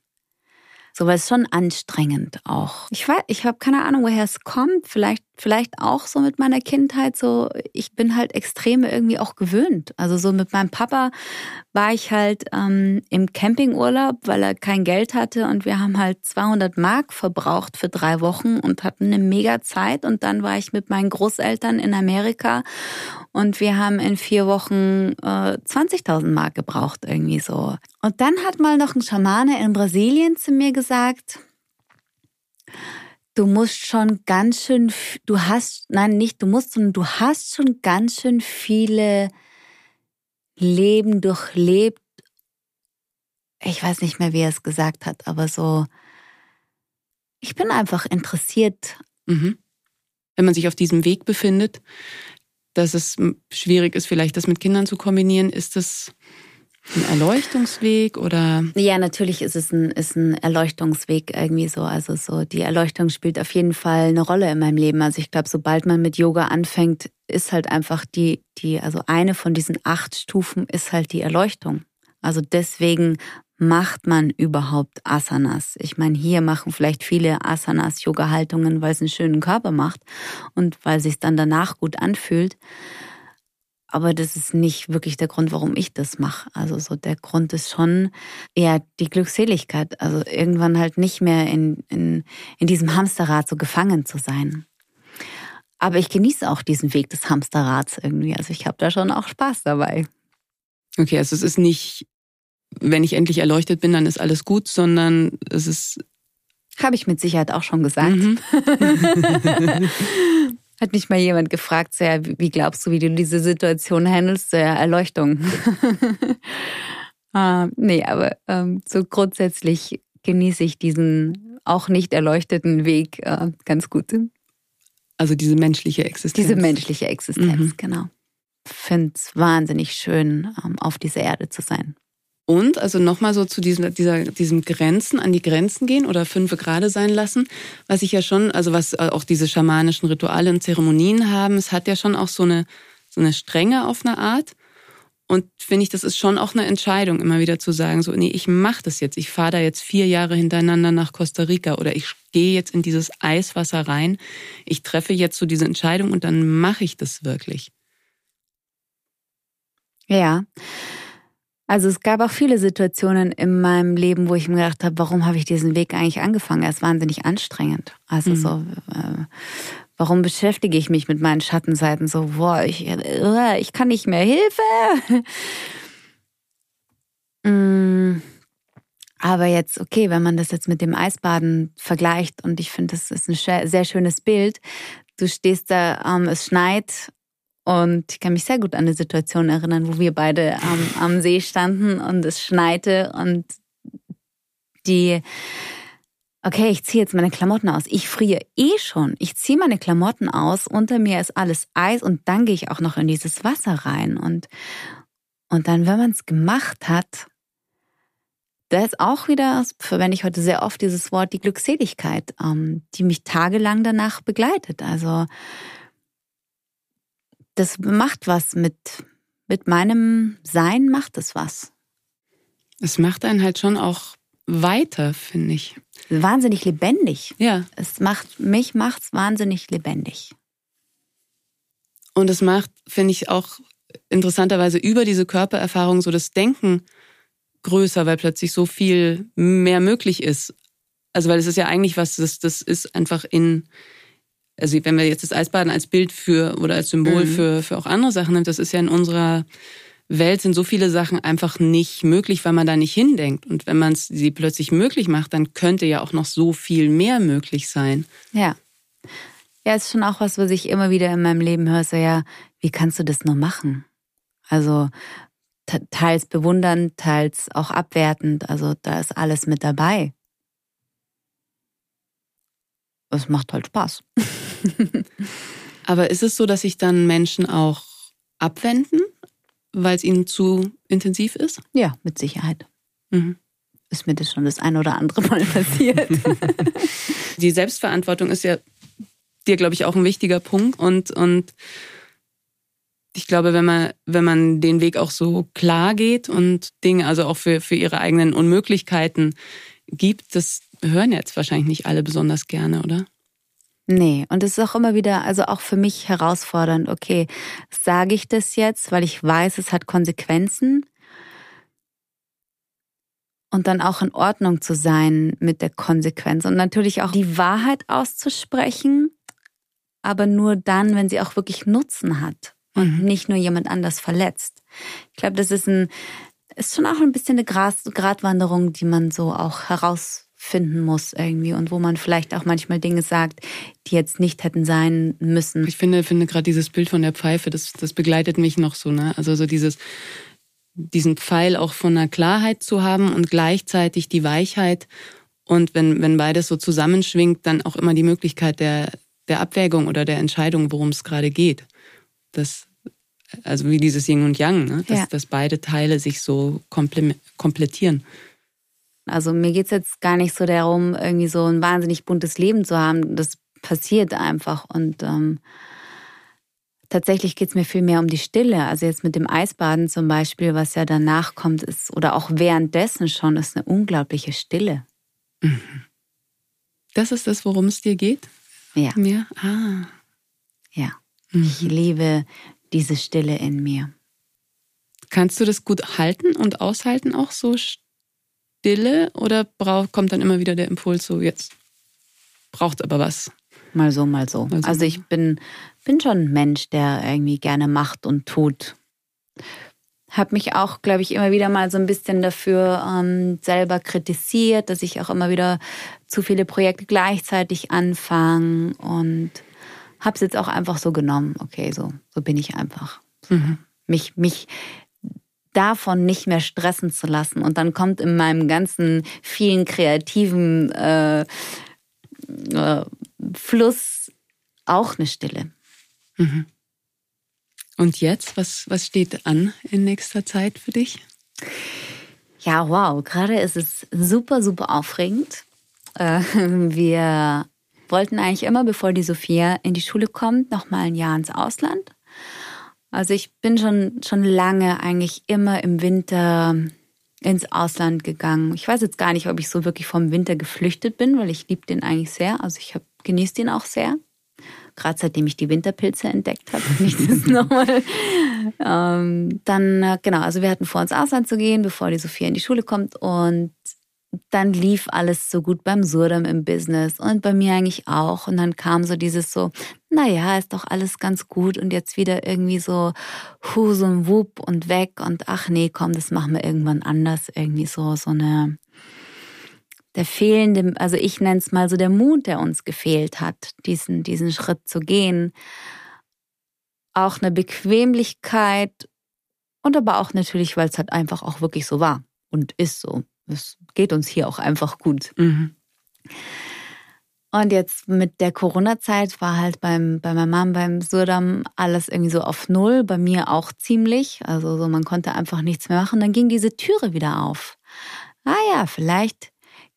So, weil es schon anstrengend auch. Ich weiß, ich habe keine Ahnung, woher es kommt. Vielleicht, vielleicht auch so mit meiner Kindheit. So, ich bin halt Extreme irgendwie auch gewöhnt. Also so mit meinem Papa war ich halt ähm, im Campingurlaub, weil er kein Geld hatte und wir haben halt 200 Mark verbraucht für drei Wochen und hatten eine mega Zeit. Und dann war ich mit meinen Großeltern in Amerika und wir haben in vier Wochen äh, 20.000 Mark gebraucht irgendwie so. Und dann hat mal noch ein Schamane in Brasilien zu mir gesagt, du musst schon ganz schön, du hast, nein, nicht du musst, sondern du hast schon ganz schön viele Leben durchlebt. Ich weiß nicht mehr, wie er es gesagt hat, aber so, ich bin einfach interessiert. Mhm. Wenn man sich auf diesem Weg befindet, dass es schwierig ist, vielleicht das mit Kindern zu kombinieren, ist das ein Erleuchtungsweg oder? Ja, natürlich ist es ein, ist ein Erleuchtungsweg irgendwie so. Also so, die Erleuchtung spielt auf jeden Fall eine Rolle in meinem Leben. Also ich glaube, sobald man mit Yoga anfängt, ist halt einfach die, die, also eine von diesen acht Stufen ist halt die Erleuchtung. Also deswegen macht man überhaupt Asanas? Ich meine, hier machen vielleicht viele Asanas Yoga-Haltungen, weil es einen schönen Körper macht und weil es sich dann danach gut anfühlt. Aber das ist nicht wirklich der Grund, warum ich das mache. Also so der Grund ist schon eher die Glückseligkeit. Also irgendwann halt nicht mehr in, in, in diesem Hamsterrad so gefangen zu sein. Aber ich genieße auch diesen Weg des Hamsterrads irgendwie. Also ich habe da schon auch Spaß dabei. Okay, also es ist nicht, wenn ich endlich erleuchtet bin, dann ist alles gut, sondern es ist. Habe ich mit Sicherheit auch schon gesagt. Mhm. Hat mich mal jemand gefragt, so, ja, wie glaubst du, wie du diese Situation handelst? So, ja, Erleuchtung. ah, nee, aber ähm, so grundsätzlich genieße ich diesen auch nicht erleuchteten Weg äh, ganz gut. Also diese menschliche Existenz. Diese menschliche Existenz, mhm. genau. Finde es wahnsinnig schön, ähm, auf dieser Erde zu sein. Und also nochmal so zu diesem, dieser, diesem Grenzen, an die Grenzen gehen oder fünfe gerade sein lassen, was ich ja schon, also was äh, auch diese schamanischen Rituale und Zeremonien haben, es hat ja schon auch so eine, so eine Strenge auf eine Art. Und finde ich, das ist schon auch eine Entscheidung, immer wieder zu sagen, so, nee, ich mache das jetzt. Ich fahre da jetzt vier Jahre hintereinander nach Costa Rica oder ich gehe jetzt in dieses Eiswasser rein. Ich treffe jetzt so diese Entscheidung und dann mache ich das wirklich. Ja. Also es gab auch viele Situationen in meinem Leben, wo ich mir gedacht habe, warum habe ich diesen Weg eigentlich angefangen? Er ist wahnsinnig anstrengend. Also mhm. so, äh, warum beschäftige ich mich mit meinen Schattenseiten so? Boah, ich, äh, ich kann nicht mehr Hilfe. mm. Aber jetzt, okay, wenn man das jetzt mit dem Eisbaden vergleicht, und ich finde, das ist ein sehr schönes Bild. Du stehst da, ähm, es schneit und ich kann mich sehr gut an eine Situation erinnern, wo wir beide am, am See standen und es schneite und die, okay, ich ziehe jetzt meine Klamotten aus. Ich friere eh schon. Ich ziehe meine Klamotten aus. Unter mir ist alles Eis und dann gehe ich auch noch in dieses Wasser rein. Und, und dann, wenn man es gemacht hat, da ist auch wieder, verwende ich heute sehr oft dieses Wort, die Glückseligkeit, ähm, die mich tagelang danach begleitet. Also, das macht was mit, mit meinem Sein, macht es was. Es macht einen halt schon auch weiter, finde ich. Wahnsinnig lebendig. Ja. Es macht, mich macht's wahnsinnig lebendig. Und es macht, finde ich, auch interessanterweise über diese Körpererfahrung so das Denken größer, weil plötzlich so viel mehr möglich ist. Also, weil es ist ja eigentlich was, das, das ist einfach in, also wenn wir jetzt das Eisbaden als Bild für oder als Symbol mhm. für, für auch andere Sachen nimmt, das ist ja in unserer Welt sind so viele Sachen einfach nicht möglich, weil man da nicht hindenkt. Und wenn man sie plötzlich möglich macht, dann könnte ja auch noch so viel mehr möglich sein. Ja. Ja, ist schon auch was, was ich immer wieder in meinem Leben höre, so ja, wie kannst du das nur machen? Also teils bewundernd, teils auch abwertend. Also da ist alles mit dabei. Es macht halt Spaß. Aber ist es so, dass sich dann Menschen auch abwenden, weil es ihnen zu intensiv ist? Ja, mit Sicherheit. Mhm. Ist mir das schon das ein oder andere Mal passiert. Die Selbstverantwortung ist ja dir, glaube ich, auch ein wichtiger Punkt. Und, und ich glaube, wenn man, wenn man den Weg auch so klar geht und Dinge, also auch für, für ihre eigenen Unmöglichkeiten gibt, das hören jetzt wahrscheinlich nicht alle besonders gerne, oder? Nee, und es ist auch immer wieder, also auch für mich herausfordernd, okay, sage ich das jetzt, weil ich weiß, es hat Konsequenzen? Und dann auch in Ordnung zu sein mit der Konsequenz und natürlich auch die Wahrheit auszusprechen, aber nur dann, wenn sie auch wirklich Nutzen hat und mhm. nicht nur jemand anders verletzt. Ich glaube, das ist ein, ist schon auch ein bisschen eine Gratwanderung, die man so auch heraus finden muss irgendwie und wo man vielleicht auch manchmal Dinge sagt, die jetzt nicht hätten sein müssen. Ich finde, finde gerade dieses Bild von der Pfeife, das, das begleitet mich noch so, ne? Also so dieses, diesen Pfeil auch von einer Klarheit zu haben und gleichzeitig die Weichheit und wenn, wenn beides so zusammenschwingt, dann auch immer die Möglichkeit der, der Abwägung oder der Entscheidung, worum es gerade geht. Das, also wie dieses Yin und Yang, ne? dass, ja. dass beide Teile sich so komplettieren. Also mir geht's jetzt gar nicht so darum, irgendwie so ein wahnsinnig buntes Leben zu haben. Das passiert einfach. Und ähm, tatsächlich geht's mir viel mehr um die Stille. Also jetzt mit dem Eisbaden zum Beispiel, was ja danach kommt, ist, oder auch währenddessen schon, ist eine unglaubliche Stille. Mhm. Das ist das, worum es dir geht? Ja. Mir? Ah. Ja. Mhm. Ich liebe diese Stille in mir. Kannst du das gut halten und aushalten, auch so Stille oder braucht, kommt dann immer wieder der Impuls, so jetzt braucht aber was? Mal so, mal so. Mal so. Also ich bin, bin schon ein Mensch, der irgendwie gerne macht und tut. Hab mich auch, glaube ich, immer wieder mal so ein bisschen dafür ähm, selber kritisiert, dass ich auch immer wieder zu viele Projekte gleichzeitig anfange und habe es jetzt auch einfach so genommen. Okay, so, so bin ich einfach. Mhm. Mich, mich davon nicht mehr stressen zu lassen. Und dann kommt in meinem ganzen vielen kreativen äh, äh, Fluss auch eine Stille. Mhm. Und jetzt, was, was steht an in nächster Zeit für dich? Ja, wow, gerade ist es super, super aufregend. Äh, wir wollten eigentlich immer, bevor die Sophia in die Schule kommt, noch mal ein Jahr ins Ausland. Also ich bin schon, schon lange eigentlich immer im Winter ins Ausland gegangen. Ich weiß jetzt gar nicht, ob ich so wirklich vom Winter geflüchtet bin, weil ich liebe den eigentlich sehr. Also ich genieße den auch sehr. Gerade seitdem ich die Winterpilze entdeckt habe, nicht das nochmal. ähm, dann, äh, genau, also wir hatten vor, ins Ausland zu gehen, bevor die Sophia in die Schule kommt. Und dann lief alles so gut beim Surdam im Business und bei mir eigentlich auch. Und dann kam so dieses so, naja, ist doch alles ganz gut und jetzt wieder irgendwie so Hus und Wupp und weg und ach nee, komm, das machen wir irgendwann anders. Irgendwie so, so eine, der fehlende, also ich nenne es mal so der Mut, der uns gefehlt hat, diesen, diesen Schritt zu gehen. Auch eine Bequemlichkeit und aber auch natürlich, weil es halt einfach auch wirklich so war und ist so. Es geht uns hier auch einfach gut. Mhm. Und jetzt mit der Corona-Zeit war halt beim, bei meiner Mom beim Surdam alles irgendwie so auf Null, bei mir auch ziemlich. Also so, man konnte einfach nichts mehr machen. Dann ging diese Türe wieder auf. Ah ja, vielleicht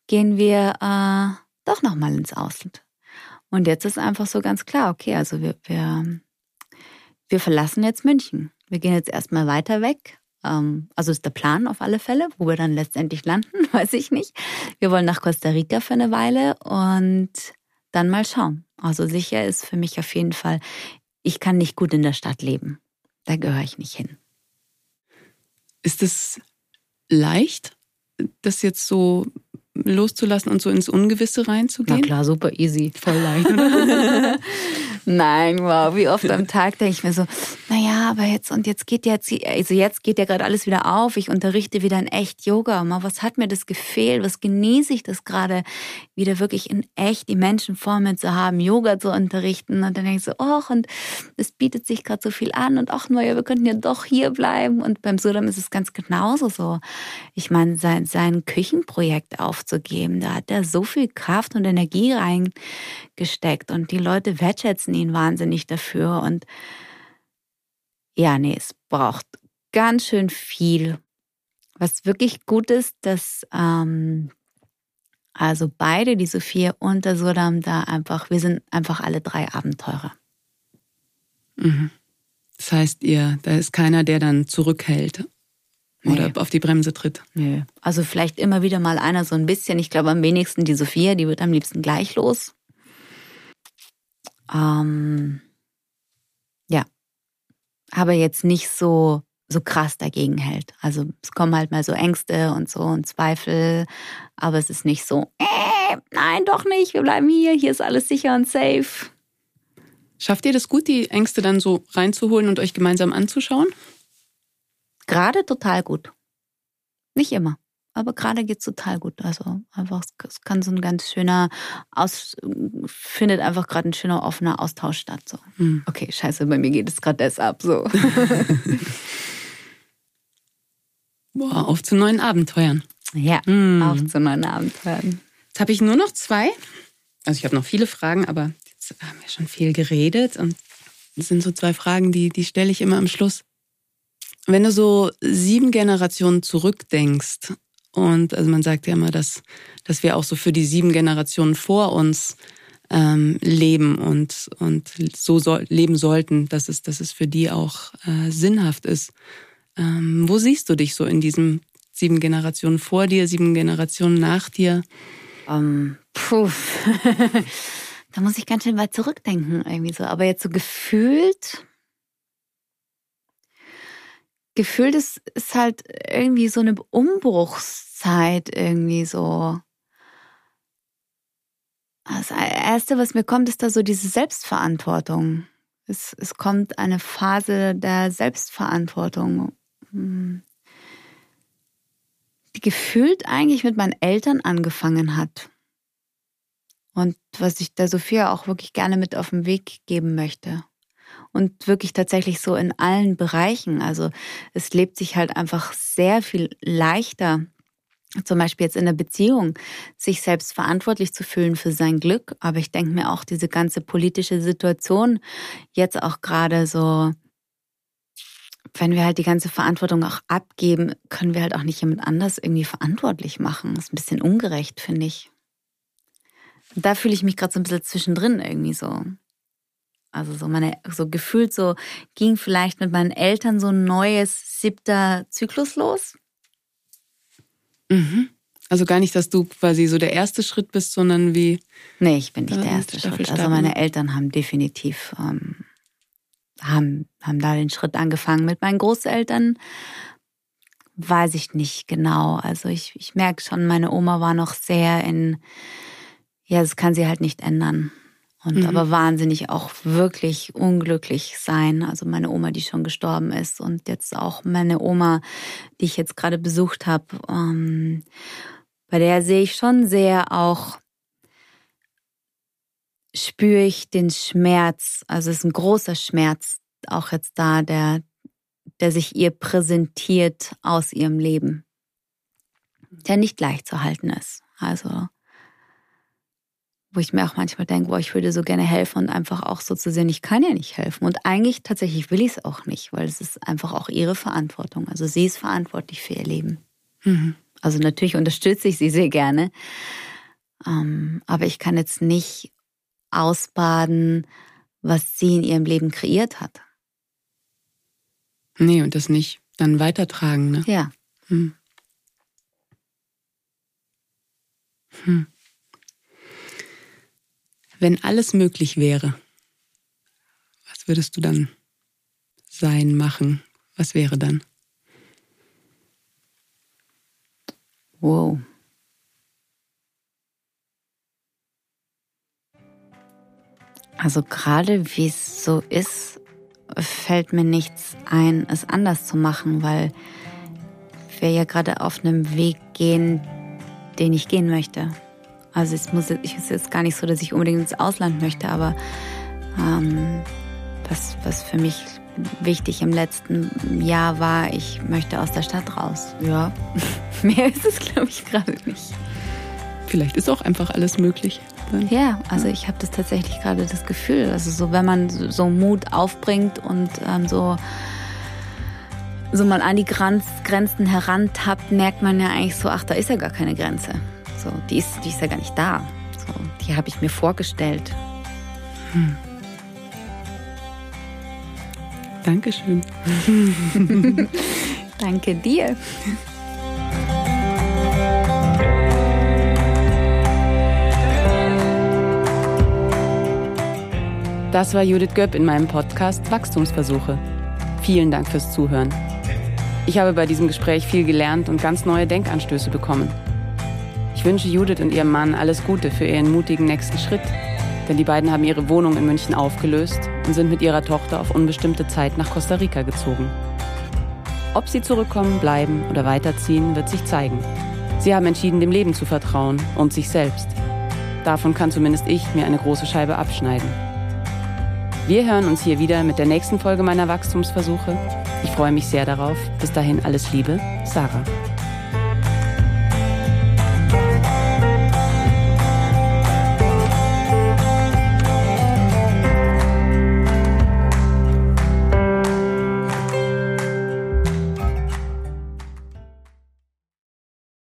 gehen wir äh, doch nochmal ins Ausland. Und jetzt ist einfach so ganz klar, okay, also wir, wir, wir verlassen jetzt München. Wir gehen jetzt erstmal weiter weg also ist der Plan auf alle Fälle, wo wir dann letztendlich landen, weiß ich nicht. Wir wollen nach Costa Rica für eine Weile und dann mal schauen. Also sicher ist für mich auf jeden Fall, ich kann nicht gut in der Stadt leben. Da gehöre ich nicht hin. Ist es leicht, das jetzt so loszulassen und so ins Ungewisse reinzugehen? Na klar, super easy. Voll leicht. Nein, wow, wie oft am Tag denke ich mir so, naja, aber jetzt und jetzt geht jetzt, also jetzt geht ja gerade alles wieder auf. Ich unterrichte wieder in echt Yoga. Mal, was hat mir das gefehlt? Was genieße ich das gerade, wieder wirklich in echt die Menschen vor mir zu haben, Yoga zu unterrichten? Und dann denke ich so, ach, und es bietet sich gerade so viel an und ach, naja, wir könnten ja doch hier bleiben. Und beim Sudam ist es ganz genauso so. Ich meine, sein, sein Küchenprojekt aufzugeben, da hat er so viel Kraft und Energie reingesteckt und die Leute wertschätzen ihn wahnsinnig dafür. Und ja, nee, es braucht ganz schön viel. Was wirklich gut ist, dass ähm, also beide, die Sophia und der Sodam, da einfach, wir sind einfach alle drei Abenteurer. Mhm. Das heißt, ihr, da ist keiner, der dann zurückhält oder nee. auf die Bremse tritt. Nee. Also vielleicht immer wieder mal einer so ein bisschen. Ich glaube am wenigsten die Sophia, die wird am liebsten gleich los. Ähm, ja. Aber jetzt nicht so, so krass dagegen hält. Also es kommen halt mal so Ängste und so und Zweifel, aber es ist nicht so, äh, nein, doch nicht, wir bleiben hier, hier ist alles sicher und safe. Schafft ihr das gut, die Ängste dann so reinzuholen und euch gemeinsam anzuschauen? Gerade total gut. Nicht immer aber gerade geht es total gut. Also einfach, es kann so ein ganz schöner, aus, findet einfach gerade ein schöner offener Austausch statt. So. Mhm. Okay, scheiße, bei mir geht es gerade das ab. So. Boah, auf zu neuen Abenteuern. Ja, mhm. auf zu neuen Abenteuern. Jetzt habe ich nur noch zwei. Also ich habe noch viele Fragen, aber jetzt haben wir schon viel geredet und das sind so zwei Fragen, die, die stelle ich immer am Schluss. Wenn du so sieben Generationen zurückdenkst und also man sagt ja immer, dass, dass wir auch so für die sieben Generationen vor uns ähm, leben und, und so soll, leben sollten, dass es, dass es für die auch äh, sinnhaft ist. Ähm, wo siehst du dich so in diesen sieben Generationen vor dir, sieben Generationen nach dir? Um, ähm, puh. da muss ich ganz schön weit zurückdenken, irgendwie so. Aber jetzt so gefühlt gefühlt ist, ist halt irgendwie so eine Umbruchszeit irgendwie so. Das Erste, was mir kommt, ist da so diese Selbstverantwortung. Es, es kommt eine Phase der Selbstverantwortung, hm, die gefühlt eigentlich mit meinen Eltern angefangen hat. Und was ich der Sophia auch wirklich gerne mit auf den Weg geben möchte. Und wirklich tatsächlich so in allen Bereichen. Also es lebt sich halt einfach sehr viel leichter, zum Beispiel jetzt in der Beziehung, sich selbst verantwortlich zu fühlen für sein Glück. Aber ich denke mir auch, diese ganze politische Situation jetzt auch gerade so, wenn wir halt die ganze Verantwortung auch abgeben, können wir halt auch nicht jemand anders irgendwie verantwortlich machen. Das ist ein bisschen ungerecht, finde ich. Da fühle ich mich gerade so ein bisschen zwischendrin irgendwie so. Also so meine, so gefühlt so ging vielleicht mit meinen Eltern so ein neues siebter Zyklus los. Mhm. Also gar nicht, dass du quasi so der erste Schritt bist, sondern wie. Nee, ich bin nicht der erste Schritt. Also meine Eltern haben definitiv ähm, haben, haben da den Schritt angefangen. Mit meinen Großeltern weiß ich nicht genau. Also ich, ich merke schon, meine Oma war noch sehr in, ja, das kann sie halt nicht ändern. Und mhm. aber wahnsinnig auch wirklich unglücklich sein. Also meine Oma, die schon gestorben ist und jetzt auch meine Oma, die ich jetzt gerade besucht habe, ähm, bei der sehe ich schon sehr auch spüre ich den Schmerz. Also es ist ein großer Schmerz auch jetzt da, der, der sich ihr präsentiert aus ihrem Leben, der nicht leicht zu halten ist. Also wo ich mir auch manchmal denke, boah, ich würde so gerne helfen und einfach auch so zu sehen, ich kann ja nicht helfen. Und eigentlich tatsächlich will ich es auch nicht, weil es ist einfach auch ihre Verantwortung. Also sie ist verantwortlich für ihr Leben. Mhm. Also natürlich unterstütze ich sie sehr gerne. Ähm, aber ich kann jetzt nicht ausbaden, was sie in ihrem Leben kreiert hat. Nee, und das nicht dann weitertragen, ne? Ja. Hm. Hm. Wenn alles möglich wäre, was würdest du dann sein, machen? Was wäre dann? Wow. Also gerade wie es so ist, fällt mir nichts ein, es anders zu machen, weil wir ja gerade auf einem Weg gehen, den ich gehen möchte. Also es muss ich ist jetzt gar nicht so, dass ich unbedingt ins Ausland möchte, aber ähm, was, was für mich wichtig im letzten Jahr war, ich möchte aus der Stadt raus. Ja, mehr ist es, glaube ich, gerade nicht. Vielleicht ist auch einfach alles möglich. Ja, also ich habe das tatsächlich gerade das Gefühl, also so wenn man so Mut aufbringt und ähm, so so mal an die Grenz, Grenzen herantappt, merkt man ja eigentlich so, ach, da ist ja gar keine Grenze. So, die ist, die ist ja gar nicht da. So, die habe ich mir vorgestellt. Hm. Dankeschön. Danke dir. Das war Judith Göpp in meinem Podcast Wachstumsversuche. Vielen Dank fürs Zuhören. Ich habe bei diesem Gespräch viel gelernt und ganz neue Denkanstöße bekommen. Ich wünsche Judith und ihrem Mann alles Gute für ihren mutigen nächsten Schritt, denn die beiden haben ihre Wohnung in München aufgelöst und sind mit ihrer Tochter auf unbestimmte Zeit nach Costa Rica gezogen. Ob sie zurückkommen, bleiben oder weiterziehen, wird sich zeigen. Sie haben entschieden, dem Leben zu vertrauen und sich selbst. Davon kann zumindest ich mir eine große Scheibe abschneiden. Wir hören uns hier wieder mit der nächsten Folge meiner Wachstumsversuche. Ich freue mich sehr darauf. Bis dahin alles Liebe, Sarah.